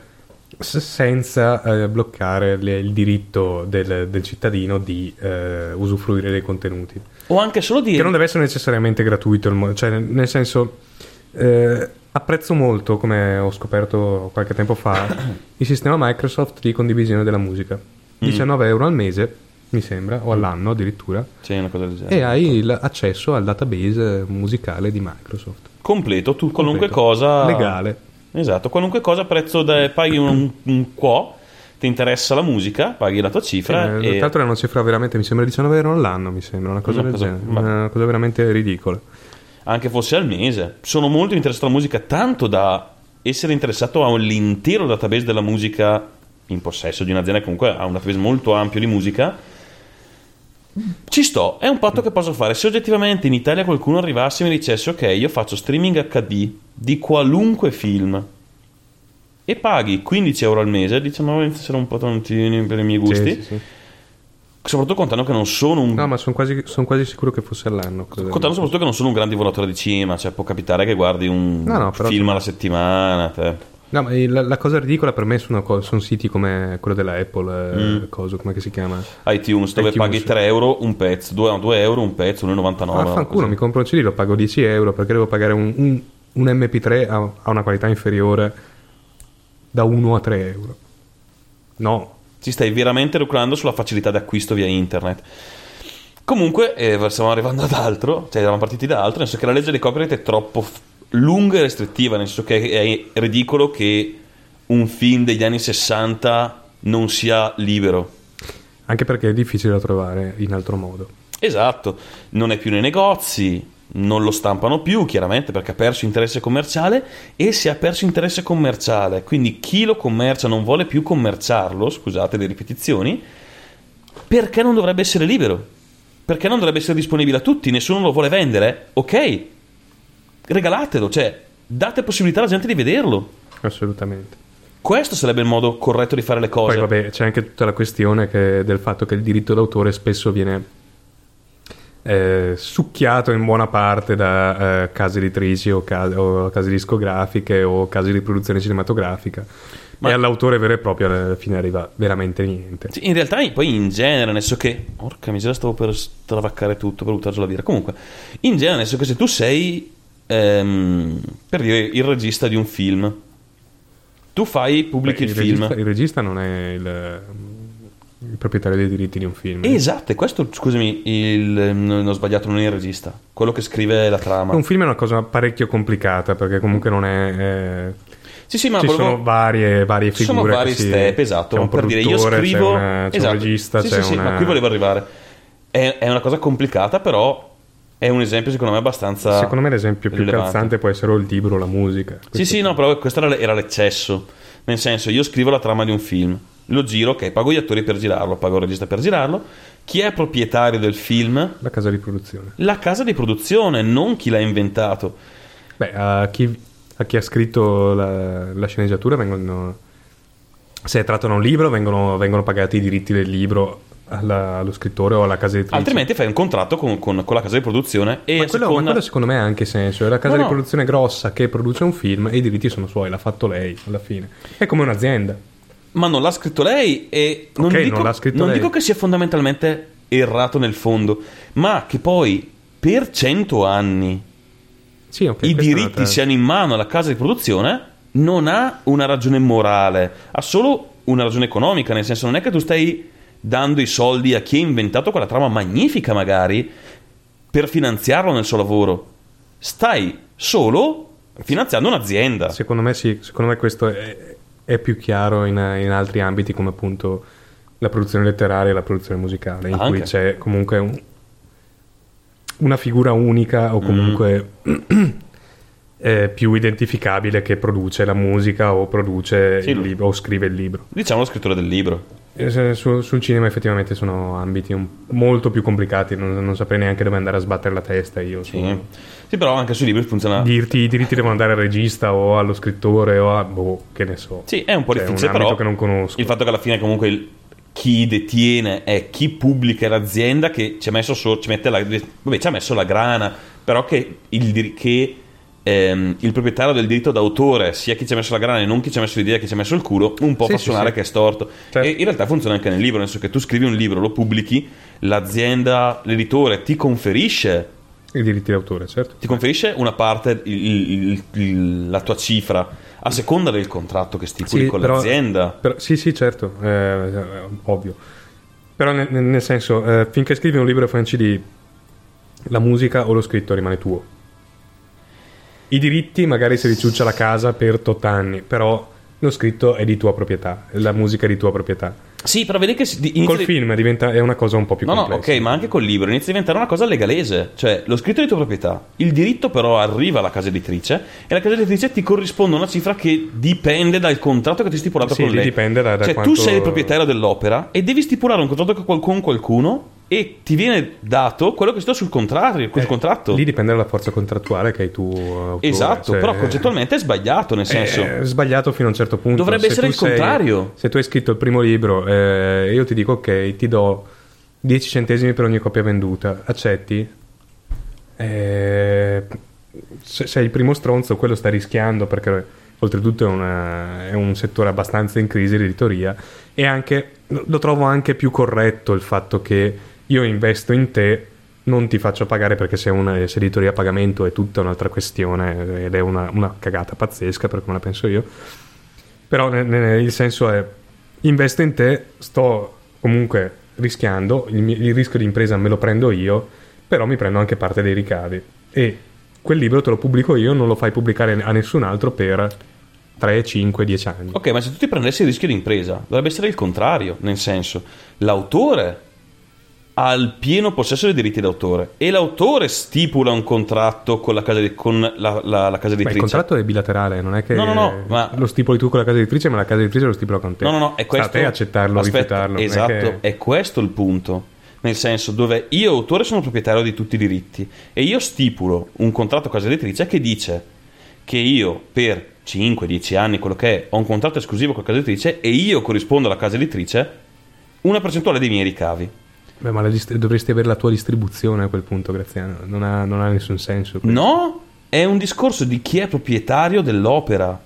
senza eh, bloccare le- il diritto del, del cittadino di eh, usufruire dei contenuti. O anche solo Che dire... non deve essere necessariamente gratuito, cioè nel senso eh, apprezzo molto, come ho scoperto qualche tempo fa, il sistema Microsoft di condivisione della musica. 19 euro al mese, mi sembra, o all'anno addirittura, Sì, una cosa del genere. e hai l'accesso al database musicale di Microsoft. Completo, tu qualunque Completo. cosa... Legale. Esatto, qualunque cosa prezzo da, paghi un, un quo, ti interessa la musica, paghi la tua Sì, cifra eh, e Tra l'altro è una cifra veramente, mi sembra 19 euro all'anno, mi sembra, una cosa Una del cosa- genere, ma- una cosa veramente ridicola. Anche fosse al mese. Sono molto interessato alla musica, tanto da essere interessato all'intero database della musica in possesso di un'azienda che comunque ha un database molto ampio di musica. Ci sto, è un patto che posso fare. Se oggettivamente in Italia qualcuno arrivasse e mi dicesse ok, io faccio streaming HD di qualunque film e paghi 15 euro al mese, diciamo essere un po' tantini per i miei gusti, Sì, sì, sì. Soprattutto contando che non sono un No, ma sono quasi, son quasi sicuro che fosse all'anno. Contando soprattutto che non sono un gran divoratore di cinema, cioè può capitare che guardi un No, no, però- film alla settimana. te. No, ma la, la cosa ridicola per me sono, sono siti come quello della Apple, eh, Mm. coso, come si chiama? iTunes dove iTunes. paghi 3 euro un pezzo, 2, 2 euro un pezzo, 1,99. Ah, fanculo, mi compro un CD, lo pago 10 euro perché devo pagare un, un- un MP3 a, a una qualità inferiore da 1 a 3 euro. No, Ci stai veramente lucrando sulla facilità di acquisto via internet. Comunque, eh, stiamo arrivando ad altro, cioè eravamo partiti da altro, nel senso che la legge dei copyright è troppo f- lunga e restrittiva, nel senso che è ridicolo che un film degli anni 60 non sia libero. anche perché è difficile da trovare in altro modo. Esatto, non è più nei negozi, non lo stampano più, chiaramente perché ha perso interesse commerciale e se ha perso interesse commerciale, quindi chi lo commercia non vuole più commerciarlo, scusate le ripetizioni, perché non dovrebbe essere libero? Perché non dovrebbe essere disponibile a tutti? Nessuno lo vuole vendere? Ok, regalatelo, cioè date possibilità alla gente di vederlo. Assolutamente. Questo sarebbe il modo corretto di fare le cose. Poi vabbè, c'è anche tutta la questione che- del fatto che il diritto d'autore spesso viene eh, succhiato in buona parte da eh, case editrici o, ca- o case discografiche o case di produzione cinematografica. Ma- E all'autore vero e proprio alla fine arriva veramente niente. Sì, in realtà poi in genere, nel senso che... Porca miseria, stavo per stravaccare tutto, per buttarci la via. Comunque, in genere, nel senso che se tu sei, ehm, per dire, il regista di un film, tu fai, pubblichi Beh, il, il, film... regista, il regista non è il, il proprietario dei diritti di un film. Esatto, e questo, scusami, il, non ho sbagliato, non è il regista, quello che scrive la trama. Un film è una cosa parecchio complicata perché comunque non è... eh, Sì, sì, ma ci volevo- sono varie, varie Ci figure. sono vari si- step, esatto. Per dire, io scrivo. c'è, una- c'è esatto. un regista, sì, c'è sì, sì, una... ma qui volevo arrivare. È, è una cosa complicata, però è un esempio, secondo me, abbastanza. Secondo me l'esempio più rilevante. calzante può essere o il libro o la musica. Sì, sì, no, però questo era, era l'eccesso. Nel senso, io scrivo la trama di un film, lo giro, ok, pago gli attori per girarlo, pago il regista per girarlo. Chi è proprietario del film? La casa di produzione. La casa di produzione, non chi l'ha inventato. Beh, a chi, a chi ha scritto la, la sceneggiatura vengono... Se è tratto da un libro vengono, vengono pagati i diritti del libro alla- allo scrittore o alla casa editrice. Altrimenti fai un contratto con, con- con la casa di produzione e Ma quello, ma seconda... quello secondo me ha anche senso. È la casa No, di produzione grossa che produce un film e i diritti sono suoi, l'ha fatto lei alla fine. È come un'azienda. Ma non l'ha scritto lei e non, Ok, dico, non non dico che sia fondamentalmente errato nel fondo, ma che poi per cento anni Sì, ok, i diritti siano in mano alla casa di produzione non ha una ragione morale, ha solo una ragione economica, nel senso non è che tu stai dando i soldi a chi ha inventato quella trama magnifica magari per finanziarlo nel suo lavoro. Stai solo finanziando un'azienda. Secondo me sì, secondo me questo è, è più chiaro in, in altri ambiti come appunto la produzione letteraria e la produzione musicale, in Anche. cui c'è comunque un- una figura unica o comunque eh, più identificabile che produce la musica o produce Sì, il libro o scrive il libro. Diciamo lo scrittore del libro. E se- su- sul cinema effettivamente sono ambiti un- molto più complicati, non, non saprei neanche dove andare a sbattere la testa io. Sì. Sì, però anche sui libri funziona. Dirti i diritti devono andare al regista o allo scrittore o a boh, che ne so. Sì, è un po' Cioè, difficile, un però che non conosco. il fatto che alla fine comunque il- chi detiene è chi pubblica l'azienda che ci ha messo so- ci mette la, vabbè, ci ha messo la grana, però che il, che, ehm, il proprietario del diritto d'autore sia chi ci ha messo la grana e non chi ci ha messo l'idea, chi ci ha messo il culo, un po' Sì, fa sì, suonare sì. che è storto. Certo. E in realtà funziona anche nel libro, nel senso che tu scrivi un libro, lo pubblichi, l'azienda, l'editore ti conferisce I diritti d'autore, certo. ti conferisce una parte, il- il- il- la tua cifra, a seconda del contratto che stipuli Sì, con però- l'azienda. Però- sì, sì, certo, eh, ovvio. Però nel, nel- senso, eh, finché scrivi un libro Franci di la musica o lo scritto rimane tuo. I diritti magari si riciuccia la casa per tot anni, però lo scritto è di tua proprietà, la musica è di tua proprietà. Sì, però vedi che inizia Col film diventa, è una cosa un po' più No, no, complessa. ok, ma anche col libro inizia a diventare una cosa legalese. Cioè, lo scritto è di tua proprietà. Il diritto però arriva alla casa editrice e la casa editrice ti corrisponde una cifra che dipende dal contratto che ti hai stipulato Sì, con lei. dipende da- da cioè, quanto- tu sei il proprietario dell'opera e devi stipulare un contratto con qualcuno e ti viene dato quello che sta sul contrario, sul Eh, contratto. Lì dipende dalla forza contrattuale che hai tu. autore, Esatto, cioè- però concettualmente è sbagliato, nel senso... È sbagliato fino a un certo punto. Dovrebbe Se essere il contrario. se tu hai scritto il primo libro e io ti dico ok, ti do 10 centesimi per ogni copia venduta, accetti? Eh, se sei il primo stronzo, quello sta rischiando perché oltretutto è, una- è un settore abbastanza in crisi l'editoria e anche lo trovo anche più corretto il fatto che io investo in te non ti faccio pagare perché se, una, se editoria a pagamento è tutta un'altra questione ed è una, una cagata pazzesca per come la penso io Però ne- ne- il senso è, investo in te, sto comunque rischiando, il, il rischio di impresa me lo prendo io, però mi prendo anche parte dei ricavi. E quel libro te lo pubblico io, non lo fai pubblicare a nessun altro per 3, 5, 10 anni. Ok, ma se tu ti prendessi il rischio di impresa, dovrebbe essere il contrario, nel senso, l'autore ha il pieno possesso dei diritti d'autore e l'autore stipula un contratto con la casa, di- con la, la- la casa Ma il editrice. contratto è bilaterale, non è che No, no, no, ma- lo stipuli tu con la casa editrice, ma la casa editrice lo stipula con te. No, no, no, è Sta questo. a te accettarlo, Aspetta, rifiutarlo. non è Esatto, che- è questo il punto. Nel senso, dove io, autore, sono proprietario di tutti i diritti e io stipulo un contratto casa editrice che dice che io per 5-10 anni, quello che è, ho un contratto esclusivo con la casa editrice e io corrispondo alla casa editrice una percentuale dei miei ricavi. Beh, ma dist- dovresti avere la tua distribuzione a quel punto, Graziano. Non ha, non ha nessun senso. questo. No, è un discorso di chi è proprietario dell'opera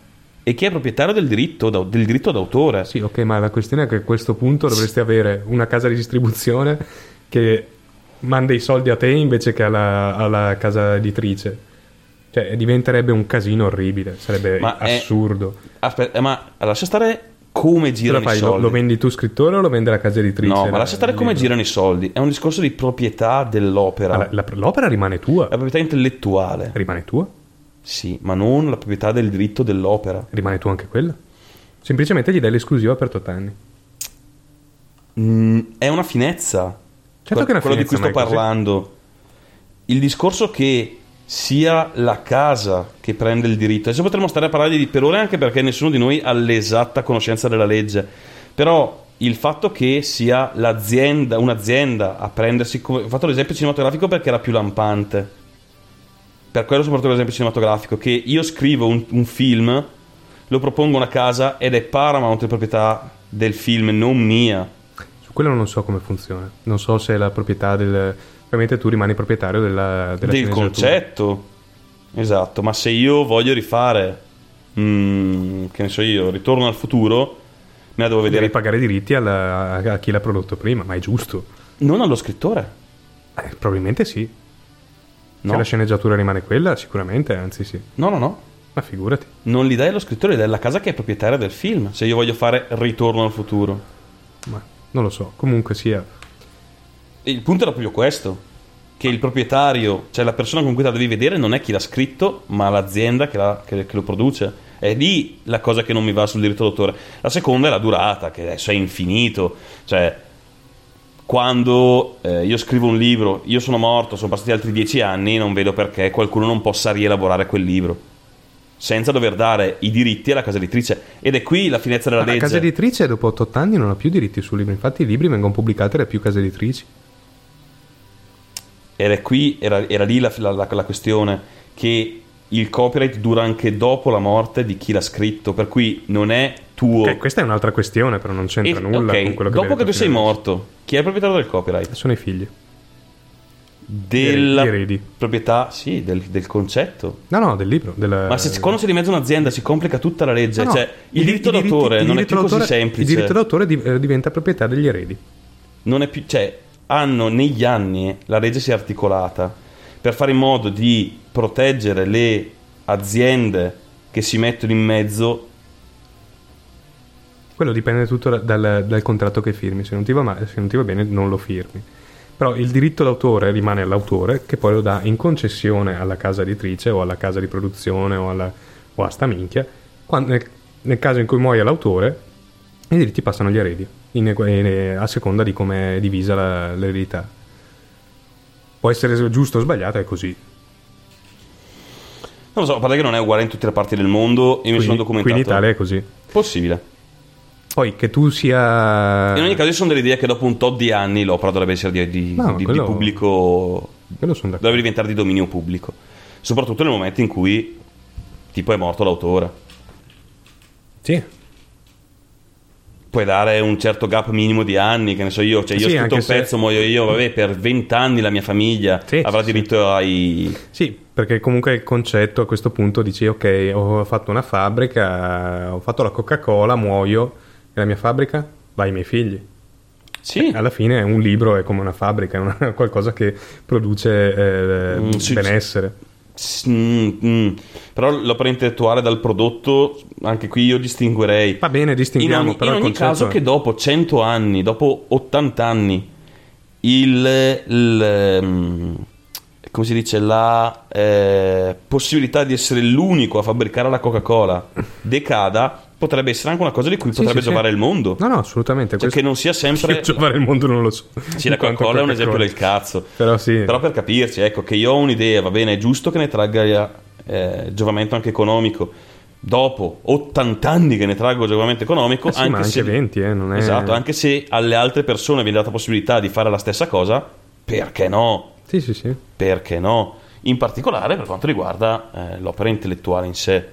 e chi è proprietario del diritto, del diritto d'autore. Sì, ok, ma la questione è che a questo punto dovresti avere una casa di distribuzione che manda i soldi a te invece che alla, alla casa editrice. Cioè, diventerebbe un casino orribile, sarebbe Ma è- assurdo. Aspetta, eh, ma lascia stare come lo, girano i fai, lo, soldi. lo vendi tu scrittore o lo vende la casa editrice? No, ma la- lascia stare come libro? girano i soldi. È un discorso di proprietà dell'opera. La- la- l'opera rimane tua. La proprietà intellettuale. Rimane tua? Sì, ma non la proprietà del diritto dell'opera. Rimane tua anche quella? Semplicemente gli dai l'esclusiva per 8 anni. Mm, è una finezza. Certo che è una quello di cui finezza, sto è così. parlando. Il discorso che sia la casa che prende il diritto. Adesso potremmo stare a parlare di per ore anche perché nessuno di noi ha l'esatta conoscenza della legge. Però il fatto che sia l'azienda, un'azienda a prendersi come... Ho fatto l'esempio cinematografico perché era più lampante. Per quello soprattutto l'esempio cinematografico, che io scrivo un, un film, lo propongo a una casa ed è Paramount la proprietà del film, non mia. Su quello non so come funziona. Non so se è la proprietà del. Ovviamente tu rimani proprietario della, della del concetto. Esatto, ma se io voglio rifare, mm, che ne so io, ritorno al futuro, me la devo Devi vedere pagare i diritti alla- a, a chi l'ha prodotto prima, ma è giusto. non allo scrittore. Eh, probabilmente sì. No, Se la sceneggiatura rimane quella, sicuramente, anzi sì. no, no, no. Ma figurati. Non li dai allo scrittore, li dai alla casa che è proprietaria del film. Se io voglio fare Ritorno al futuro. Ma non lo so. Comunque sia. Il punto era proprio questo. Che il proprietario, cioè la persona con cui la devi vedere, non è chi l'ha scritto, ma l'azienda che, la- che- che lo produce. È lì la cosa che non mi va sul diritto d'autore. La seconda è la durata, che adesso è infinito. Cioè, quando eh, io scrivo un libro, io sono morto, sono passati altri dieci anni, non vedo perché qualcuno non possa rielaborare quel libro. Senza dover dare i diritti alla casa editrice. Ed è qui la finezza della Ma la legge. casa editrice dopo 8 anni non ha più diritti sul libro. Infatti i libri vengono pubblicati da più case editrici. Era qui, era, era lì la, la- la- questione che il copyright dura anche dopo la morte di chi l'ha scritto, per cui non è tuo. Ok, questa è un'altra questione, però non c'entra E- nulla ok, con quello che dopo che tu sei morto, chi è il proprietario del copyright? Sono i figli. Della eredi. proprietà, sì, del, del concetto. No, no, del libro. Del... Ma se, quando c'è di mezzo un'azienda si complica tutta la legge. No, no, Cioè, il i diritto d'autore il non è più così semplice. Il diritto d'autore eh, diventa proprietà degli eredi. non è più, cioè, hanno negli anni la legge si è articolata per fare in modo di proteggere le aziende che si mettono in mezzo. Quello dipende tutto da- dal, dal contratto che firmi. Se non, ti va se non ti va bene, non lo firmi. Però il diritto d'autore rimane all'autore, che poi lo dà in concessione alla casa editrice o alla casa di produzione o, alla, o a sta minchia. Quando- nel, nel caso in cui muoia l'autore, i diritti passano agli eredi, in- in- a seconda di come è divisa la- l'eredità. Può essere giusto o sbagliato, è così. Non lo so, a parte che non è uguale in tutte le parti del mondo. Io mi Qui, sono qui documentato. in Italia è così. Possibile. Poi che tu sia... In ogni caso, io sono dell'idea che dopo un tot di anni l'opera dovrebbe essere di, di- No, di- di quello- pubblico. Sono d'accordo. Dovrebbe diventare di dominio pubblico. Soprattutto nel momento in cui, tipo, è morto l'autore. Sì, Puoi dare un certo gap minimo di anni, che ne so io. Cioè, io Sì, ho scritto un se- pezzo, muoio io, vabbè, per vent'anni la mia famiglia Sì, avrà sì, diritto ai. Sì, perché comunque il concetto a questo punto dici ok, ho fatto una fabbrica, ho fatto la Coca-Cola, muoio, e la mia fabbrica va ai miei figli. Sì, Alla fine un libro è come una fabbrica, è una- qualcosa che produce eh, Mm, sì, benessere. S- mm, mm. Però l'opera intellettuale dal prodotto, anche qui io distinguerei. Va bene, In distinguiamo, ogni, però in ogni caso è- che dopo 100 anni, dopo 80 anni, il, il, mm, come si dice, la eh, possibilità di essere l'unico a fabbricare la Coca-Cola decada, potrebbe essere anche una cosa di cui Sì, potrebbe sì, sì. giovare il mondo. No, no, assolutamente. Cioè che non sia sempre... Io giovare il mondo non lo so. Sì, la Coca-Cola è un esempio del cazzo. Però sì. Però per capirci, ecco, che io ho un'idea, va bene, è giusto che ne tragga eh, giovamento anche economico. Dopo 80 anni che ne traggo giovamento economico, Eh sì, anche anche se 20, eh, non è... Esatto, anche se alle altre persone viene data possibilità di fare la stessa cosa, perché no? Sì, sì, sì. Perché no? In particolare per quanto riguarda eh, l'opera intellettuale in sé.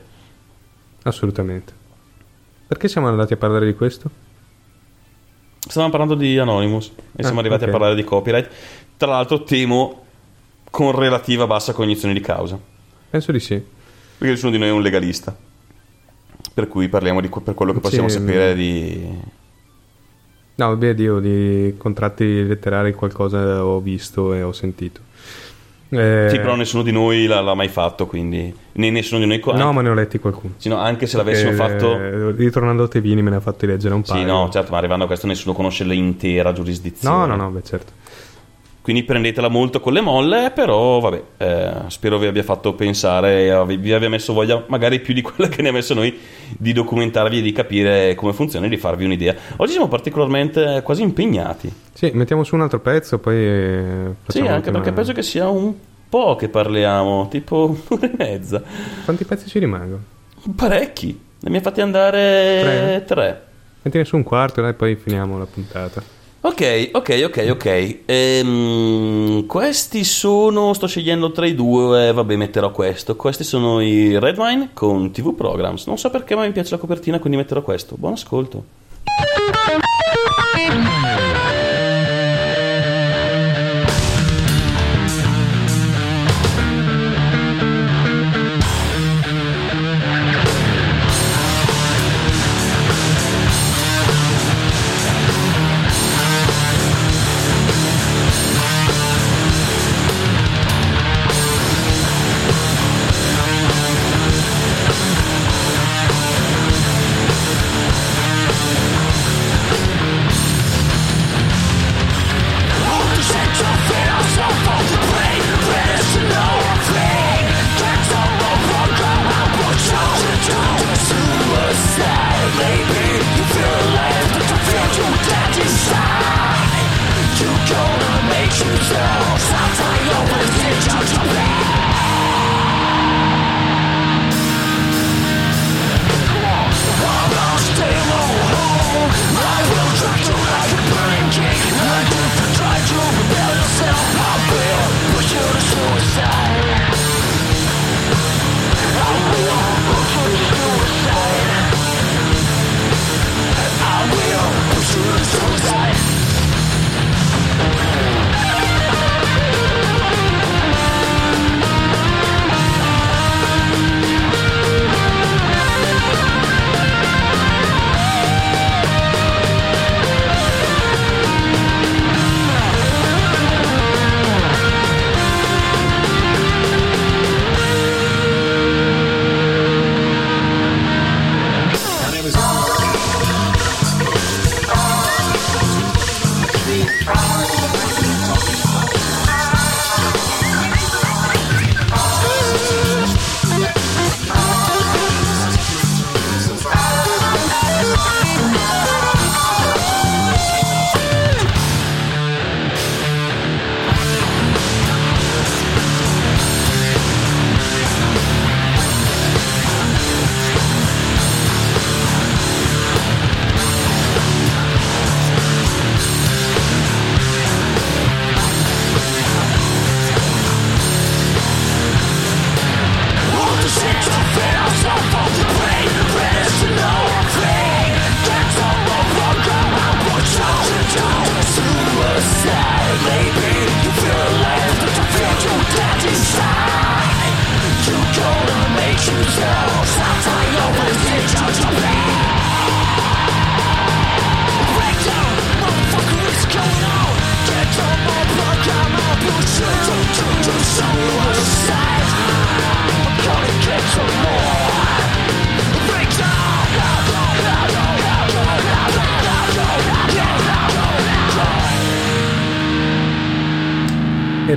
Assolutamente. Perché siamo andati a parlare di questo? Stavamo parlando di Anonymous e siamo Ah, arrivati ok. a parlare di copyright. Tra l'altro temo con relativa bassa cognizione di causa. Penso di sì. Perché nessuno di noi è un legalista. Per cui parliamo di per quello che possiamo Sì, sapere di... No, beh, Dio, di contratti letterari qualcosa ho visto e ho sentito. Eh, Sì, però nessuno di noi l'ha, l'ha mai fatto, quindi... Né nessuno di noi... co- No, anche- ma ne ho letti qualcuno. sì, no, anche se l'avessimo Eh, fatto... Ritornando a Tevini me ne ha fatti leggere un paio. Sì, no, certo, ma arrivando a questo nessuno conosce l'intera giurisdizione. No, no, no, beh, certo. Quindi prendetela molto con le molle, però vabbè, eh, spero vi abbia fatto pensare e vi- vi abbia messo voglia, magari più di quella che ne ha messo noi, di documentarvi e di capire come funziona e di farvi un'idea. Oggi siamo particolarmente quasi impegnati. Sì, mettiamo su un altro pezzo, poi eh, Sì, anche perché penso che sia un po' che parliamo, tipo un'ora e mezza. Quanti pezzi ci rimangono? Parecchi. Ne mi ha fatti andare Tre? tre. Mettine su un quarto e poi finiamo la puntata. Ok, ok, ok, ok. Ehm, questi sono. Sto scegliendo tra i due. eh, vabbè, metterò questo. Questi sono i Redmine con TV Programs. Non so perché, ma mi piace la copertina, quindi metterò questo. Buon ascolto.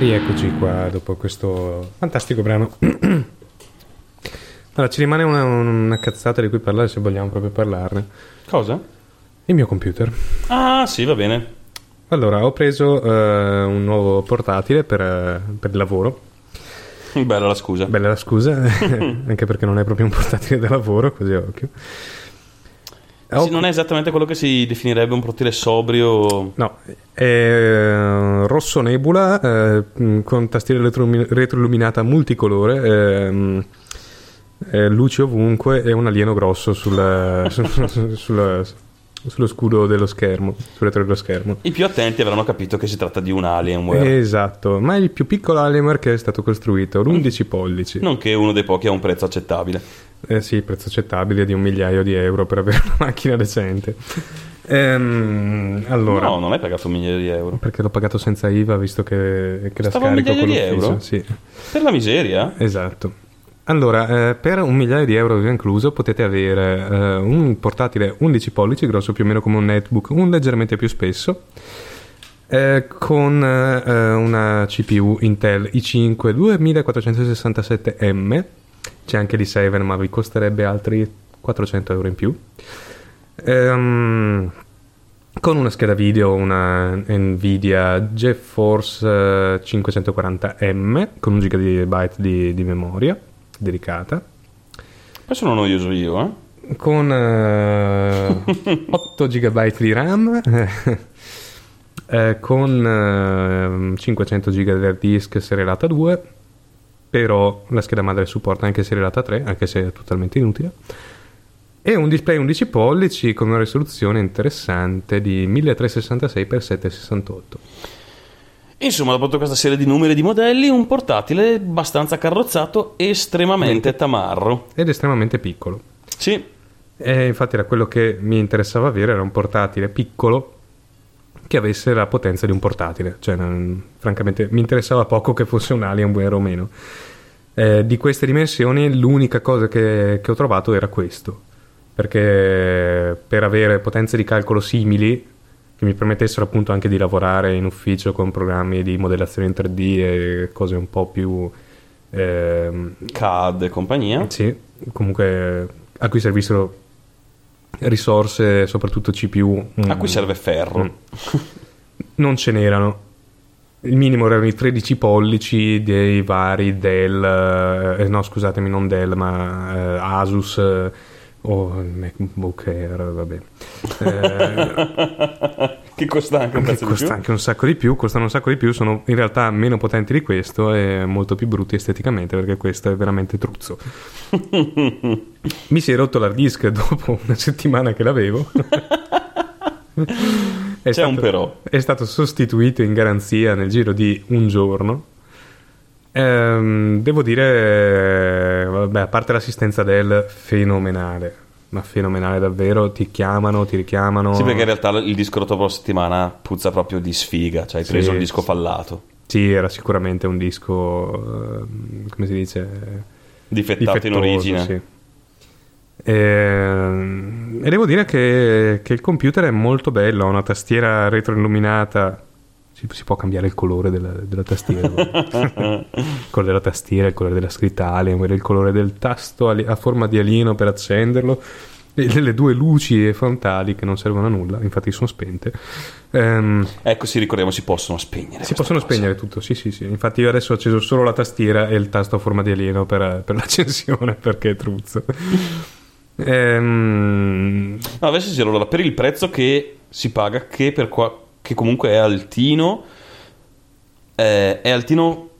Rieccoci qua dopo questo fantastico brano. allora, ci rimane una, una cazzata di cui parlare se vogliamo proprio parlarne. Cosa? Il mio computer. Ah, sì, va bene. Allora, ho preso eh, un nuovo portatile per, eh, per il lavoro. Bella la scusa. Bella la scusa, anche perché non è proprio un portatile da lavoro, così occhio. Ho- Sì, non è esattamente quello che si definirebbe un portatile sobrio. No, è eh, rosso nebula eh, mh, con tastiera retroilluminata multicolore, ehm, eh, luci ovunque e un alieno grosso sul- su- su- sul- sullo scudo dello schermo, sul retro dello schermo. I più attenti avranno capito che si tratta di un Alienware. Esatto, ma è il più piccolo Alienware che è stato costruito, l'11 pollici. Nonché uno dei pochi a un prezzo accettabile. Eh sì, prezzo accettabile di un migliaio di euro per avere una macchina decente. Ehm, allora, No, non hai pagato un migliaio di euro. perché l'ho pagato senza IVA visto che, che la scarico con l'ufficio. euro? Sì, Per la miseria? esatto. Allora, eh, per un migliaio di euro incluso potete avere eh, un portatile 11 pollici, grosso più o meno come un netbook, un leggermente più spesso, eh, con eh, una CPU Intel i5 2467M, c'è anche l'i7 ma vi costerebbe altri 400 euro in più. Ehm, con una scheda video, una Nvidia GeForce eh, 540M con un GB di, di memoria dedicata, Questo non lo uso io, eh. con eh, 8 GB di RAM, eh, con eh, 500 GB di hard disk serialata 2, però la scheda madre supporta anche serialata 3, anche se è totalmente inutile. E un display 11 pollici con una risoluzione interessante di 1366x768. Insomma, dopo tutta questa serie di numeri e di modelli, un portatile abbastanza carrozzato, estremamente tamarro. Ed estremamente piccolo. Sì, E infatti era quello che mi interessava avere, era un portatile piccolo che avesse la potenza di un portatile. Cioè, non- francamente, mi interessava poco che fosse un Alienware o meno. Eh, di queste dimensioni l'unica cosa che, che ho trovato era questo. Perché per avere potenze di calcolo simili, che mi permettessero appunto anche di lavorare in ufficio con programmi di modellazione in 3D e cose un po' più... ehm, CAD e compagnia. sì, comunque a cui servissero risorse, soprattutto CPU. mm, A cui serve ferro. mm. Non ce n'erano. Il minimo erano i 13 pollici dei vari Dell, eh, no scusatemi, non Dell, ma eh, Asus o MacBook Air, vabbè. Eh, che costa anche un di costa anche un sacco di più, costano un sacco di più, sono in realtà meno potenti di questo e molto più brutti esteticamente perché questo è veramente truzzo. Mi si è rotto l'hard disk dopo una settimana che l'avevo. È C'è un però. È stato sostituito in garanzia nel giro di un giorno. Ehm, devo dire, eh, vabbè, a parte l'assistenza del fenomenale, ma fenomenale davvero, ti chiamano, ti richiamano. Sì, perché in realtà il disco rotto per la settimana puzza proprio di sfiga. Cioè, hai Sì, preso il disco sì. fallato. Sì, era sicuramente un disco, ehm, come si dice, Difettato in difettoso, origine. sì. Ehm, E, devo dire che, che il computer è molto bello, ha una tastiera retroilluminata. Si, si può cambiare il colore della, della tastiera. il colore della tastiera, il colore della scritta Alienware, il colore del tasto a forma di alieno per accenderlo. E le due luci frontali che non servono a nulla, infatti sono spente. Ehm, Ecco, sì, ricordiamo, si possono spegnere. si possono cose. spegnere tutto, sì, sì, sì. Infatti io adesso ho acceso solo la tastiera e il tasto a forma di alieno per, per l'accensione perché è truzzo. Ehm, No, adesso sì, allora, per il prezzo che si paga, che, per qua- che comunque è altino, eh, è altino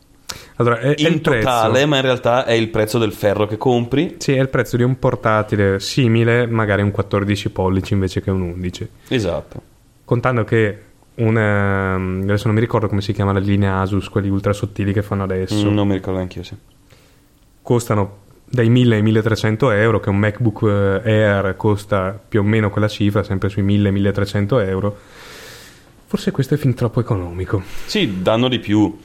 allora, è, è in prezzo. totale, ma in realtà è il prezzo del ferro che compri. Sì, è il prezzo di un portatile simile, magari un 14 pollici invece che un 11. Esatto. Contando che una, adesso non mi ricordo come si chiama la linea Asus, quelli ultra sottili che fanno adesso, Mm, non mi ricordo neanche io, sì. costano dai 1000 ai 1300 euro, che un MacBook eh, Air costa più o meno quella cifra, sempre sui 1000-1300 euro. Forse questo è fin troppo economico. Sì, danno di più.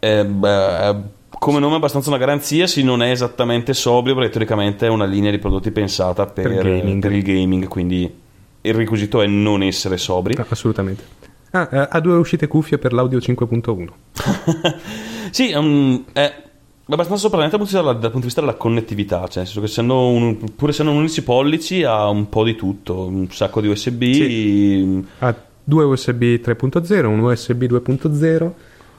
Eh, beh, eh, come nome è abbastanza una garanzia, sì, non è esattamente sobrio, perché teoricamente è una linea di prodotti pensata per, Per gaming. per il gaming, quindi il requisito è non essere sobri. No, assolutamente. Ah, eh, ha due uscite cuffie per l'audio 5.1. Sì, um, è abbastanza sorprendente dal punto, di vista della, dal punto di vista della connettività, cioè nel senso che essendo un, pur essendo un 11 pollici ha un po' di tutto, un sacco di USB, Ha due USB 3.0, un USB 2.0,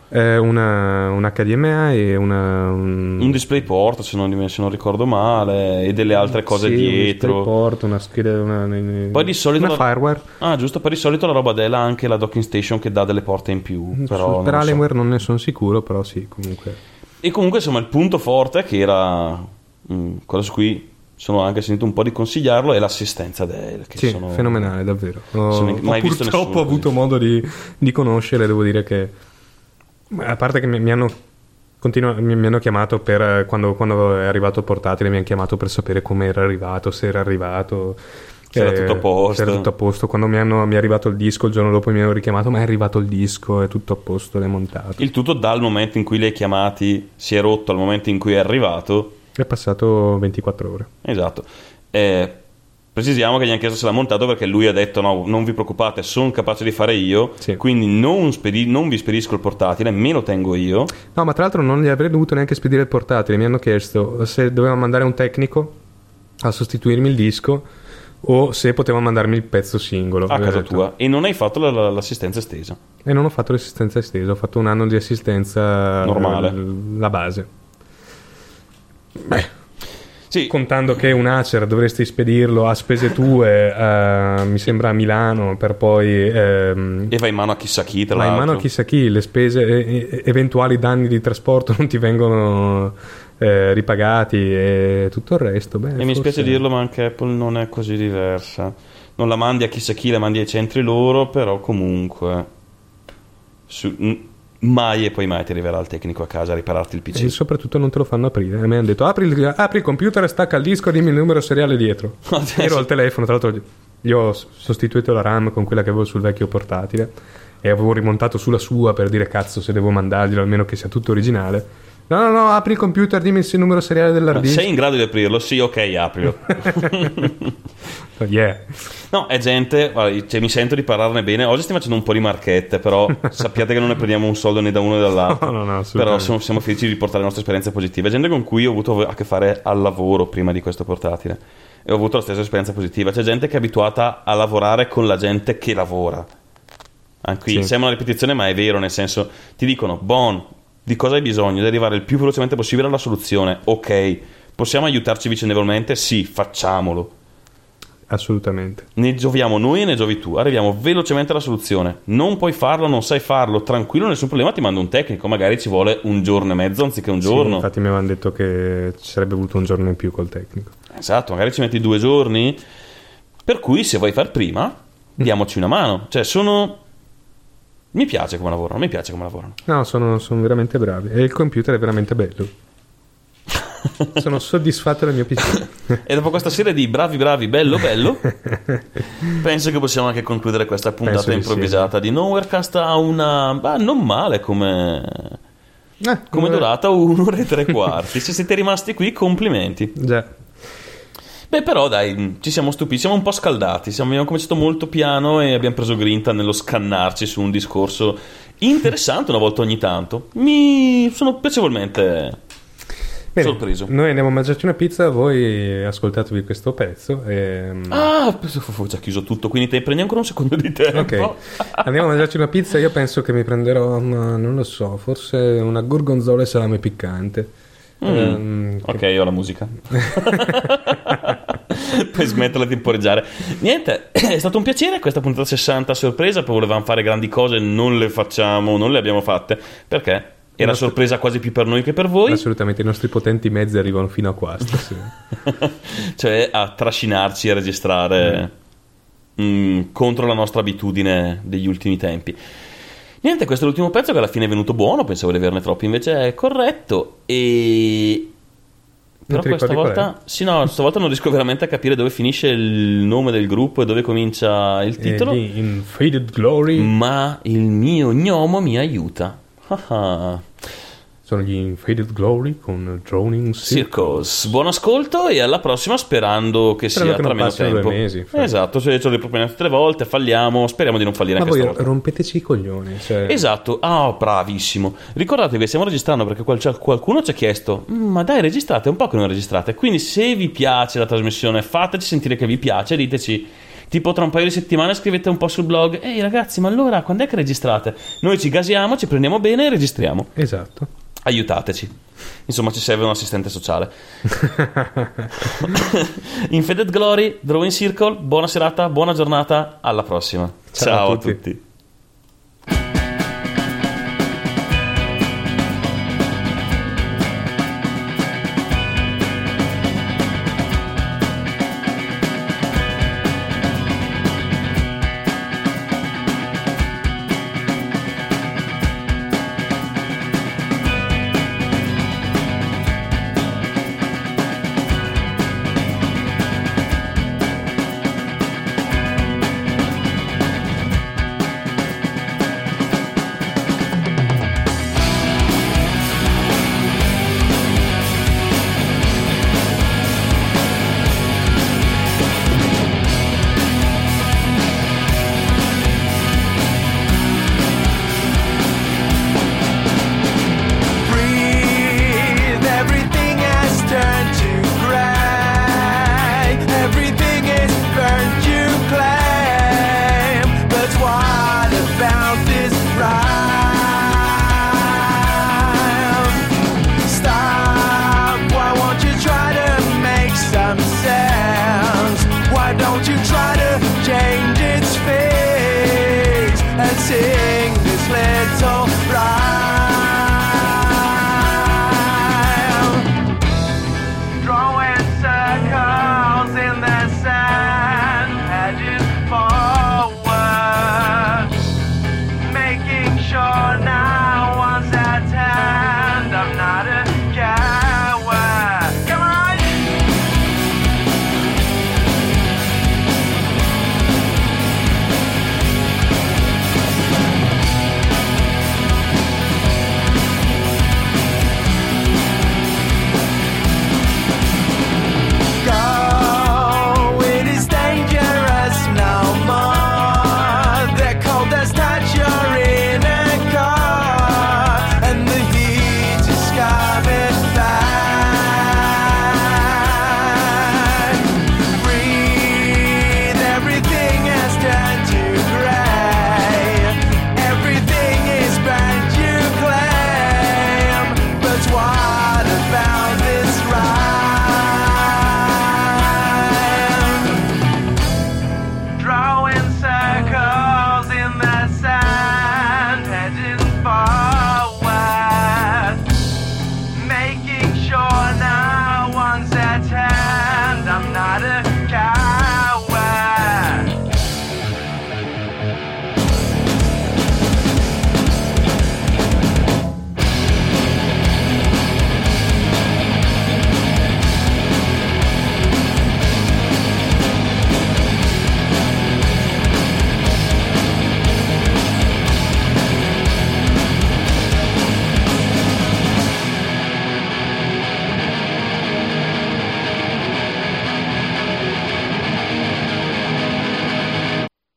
eh, una, un HDMI e una... Un, un DisplayPort se non, se non ricordo male e delle altre cose sì, Un dietro. DisplayPort, una scheda... Una, Poi di solito Una la- fireware. Ah, giusto, per di solito la roba della ha anche la docking station che dà delle porte in più. Però per non so. Alienware non ne sono sicuro, però sì, comunque. E comunque, insomma, il punto forte che era mm, cosa su cui sono anche sentito un po' di consigliarlo è l'assistenza Dell. Che Sì, sono fenomenale, davvero. Ho, sono ho purtroppo nessuno avuto così. modo di, di conoscere, devo dire che... A parte che mi, mi hanno... continua- mi, mi hanno chiamato per quando, quando è arrivato il portatile mi hanno chiamato per sapere come era arrivato se era arrivato Se era eh, tutto a posto. era tutto a posto quando mi, hanno- mi è arrivato il disco il giorno dopo mi hanno richiamato ma è arrivato il disco è tutto a posto l'hai montato Il tutto dal momento in cui li hai chiamati si è rotto al momento in cui è arrivato. È passato 24 ore Esatto. Eh, precisiamo che gli hanno chiesto se l'ha montato perché lui ha detto no, non vi preoccupate, sono capace di fare io, Sì. quindi non, spedi- non vi spedisco il portatile, me lo tengo io. No, ma tra l'altro non gli avrei dovuto neanche spedire il portatile. Mi hanno chiesto se dovevamo mandare un tecnico a sostituirmi il disco o se potevano mandarmi il pezzo singolo. a casa detto- tua e non hai fatto la- la- l'assistenza estesa. E non ho fatto l'assistenza estesa, ho fatto un anno di assistenza Normale. La base. Beh, Sì, contando che un Acer dovresti spedirlo a spese tue, eh, mi sembra a Milano, per poi... ehm, e vai in mano a chissà chi, tra Ma in l'altro. mano a chissà chi, le spese, e- e- eventuali danni di trasporto non ti vengono eh, ripagati e tutto il resto. Beh, E mi forse- spiace dirlo, ma anche Apple non è così diversa. Non la mandi a chissà chi, la mandi ai centri loro, però comunque... su- mai e poi mai ti arriverà il tecnico a casa a ripararti il PC. E soprattutto non te lo fanno aprire. A me hanno detto apri il, apri il computer, stacca il disco, dimmi il numero seriale dietro. Ero al telefono, tra l'altro gli ho sostituito la RAM con quella che avevo sul vecchio portatile e avevo rimontato sulla sua per dire cazzo se devo mandarglielo almeno che sia tutto originale. No, no, no, apri il computer, dimmi il numero seriale dell'hard disk. Sei in grado di aprirlo? Sì, ok, aprilo. Yeah. No, è gente, guarda, cioè, mi sento di parlarne bene. Oggi stiamo facendo un po' di marchette, però sappiate che non ne prendiamo un soldo né da uno né dall'altro. No, no, no, però siamo, siamo felici di portare le nostre esperienze positive. Gente con cui ho avuto a che fare al lavoro prima di questo portatile. E ho avuto la stessa esperienza positiva. C'è gente che è abituata a lavorare con la gente che lavora. Anche qui Sì. sembra una ripetizione, ma è vero, nel senso, ti dicono, Bon, di cosa hai bisogno? Di arrivare il più velocemente possibile alla soluzione. Ok, possiamo aiutarci vicendevolmente? Sì, facciamolo. Assolutamente. Ne gioviamo noi e ne giovi tu. Arriviamo velocemente alla soluzione. Non puoi farlo, non sai farlo, tranquillo, nessun problema. Ti mando un tecnico. Magari ci vuole un giorno e mezzo anziché un Sì, giorno. infatti mi avevano detto che ci sarebbe voluto un giorno in più col tecnico. Esatto, magari ci metti due giorni. Per cui, se vuoi far prima, diamoci una mano. Cioè, sono. Mi piace come lavorano, mi piace come lavorano. No, sono, sono veramente bravi. E il computer è veramente bello. sono soddisfatto del mio PC. E dopo questa serie di bravi, bravi, bello, bello, penso che possiamo anche concludere questa puntata Penso di improvvisata di Nowherecast a una. bah, non male come. Eh, Come durata un'ora e tre quarti. Se siete rimasti qui, complimenti. Già. Beh, però dai, ci siamo stupiti, siamo un po' scaldati. Siamo, abbiamo cominciato molto piano e abbiamo preso grinta nello scannarci su un discorso interessante una volta ogni tanto. Mi sono piacevolmente Bene, sorpreso. Noi andiamo a mangiarci una pizza, voi ascoltatevi questo pezzo. E... Ah, ho già chiuso tutto, quindi te prendi ancora un secondo di tempo. Ok, andiamo a mangiarci una pizza. Io penso che mi prenderò, ma non lo so, forse una gorgonzola e salame piccante. Mm. Ehm, Ok, ho la musica. Puoi smetterla di temporeggiare. Niente, è stato un piacere questa puntata 60 a sorpresa. Poi volevamo fare grandi cose, non le facciamo, non le abbiamo fatte. Perché? Era nostro- sorpresa quasi più per noi che per voi. Assolutamente, i nostri potenti mezzi arrivano fino a qua stasera. cioè a trascinarci a registrare mm, contro la nostra abitudine degli ultimi tempi. Niente, questo è l'ultimo pezzo che alla fine è venuto buono, pensavo di averne troppi, invece è corretto e... Però questa volta... Sì, no, stavolta non riesco veramente a capire dove finisce il nome del gruppo e dove comincia il titolo, E lì, in Faded Glory ma il mio gnomo mi aiuta. Ah ah. Sono gli Infaded Glory con Droning Circle. Circus, buon ascolto e alla prossima sperando che Sperando sia che tra meno tempo. due mesi, esatto, cioè, ce propinato tutte le volte, falliamo, speriamo di non fallire Ma anche voi stavolta. rompeteci i coglioni. Cioè... Esatto, ah, bravissimo. Ricordatevi che stiamo registrando perché cioè, qualcuno ci ha chiesto: "Mm, Ma dai, registrate, è un po' che non registrate. Quindi, se vi piace la trasmissione, fateci sentire che vi piace, diteci. Tipo tra un paio di settimane scrivete un po' sul blog Ehi ragazzi ma allora quando è che registrate? Noi ci gasiamo, ci prendiamo bene e registriamo Esatto. Aiutateci Insomma ci serve un assistente sociale Infeded Glory, Drawing Circle Buona serata, buona giornata Alla prossima Ciao a a tutti. tutti.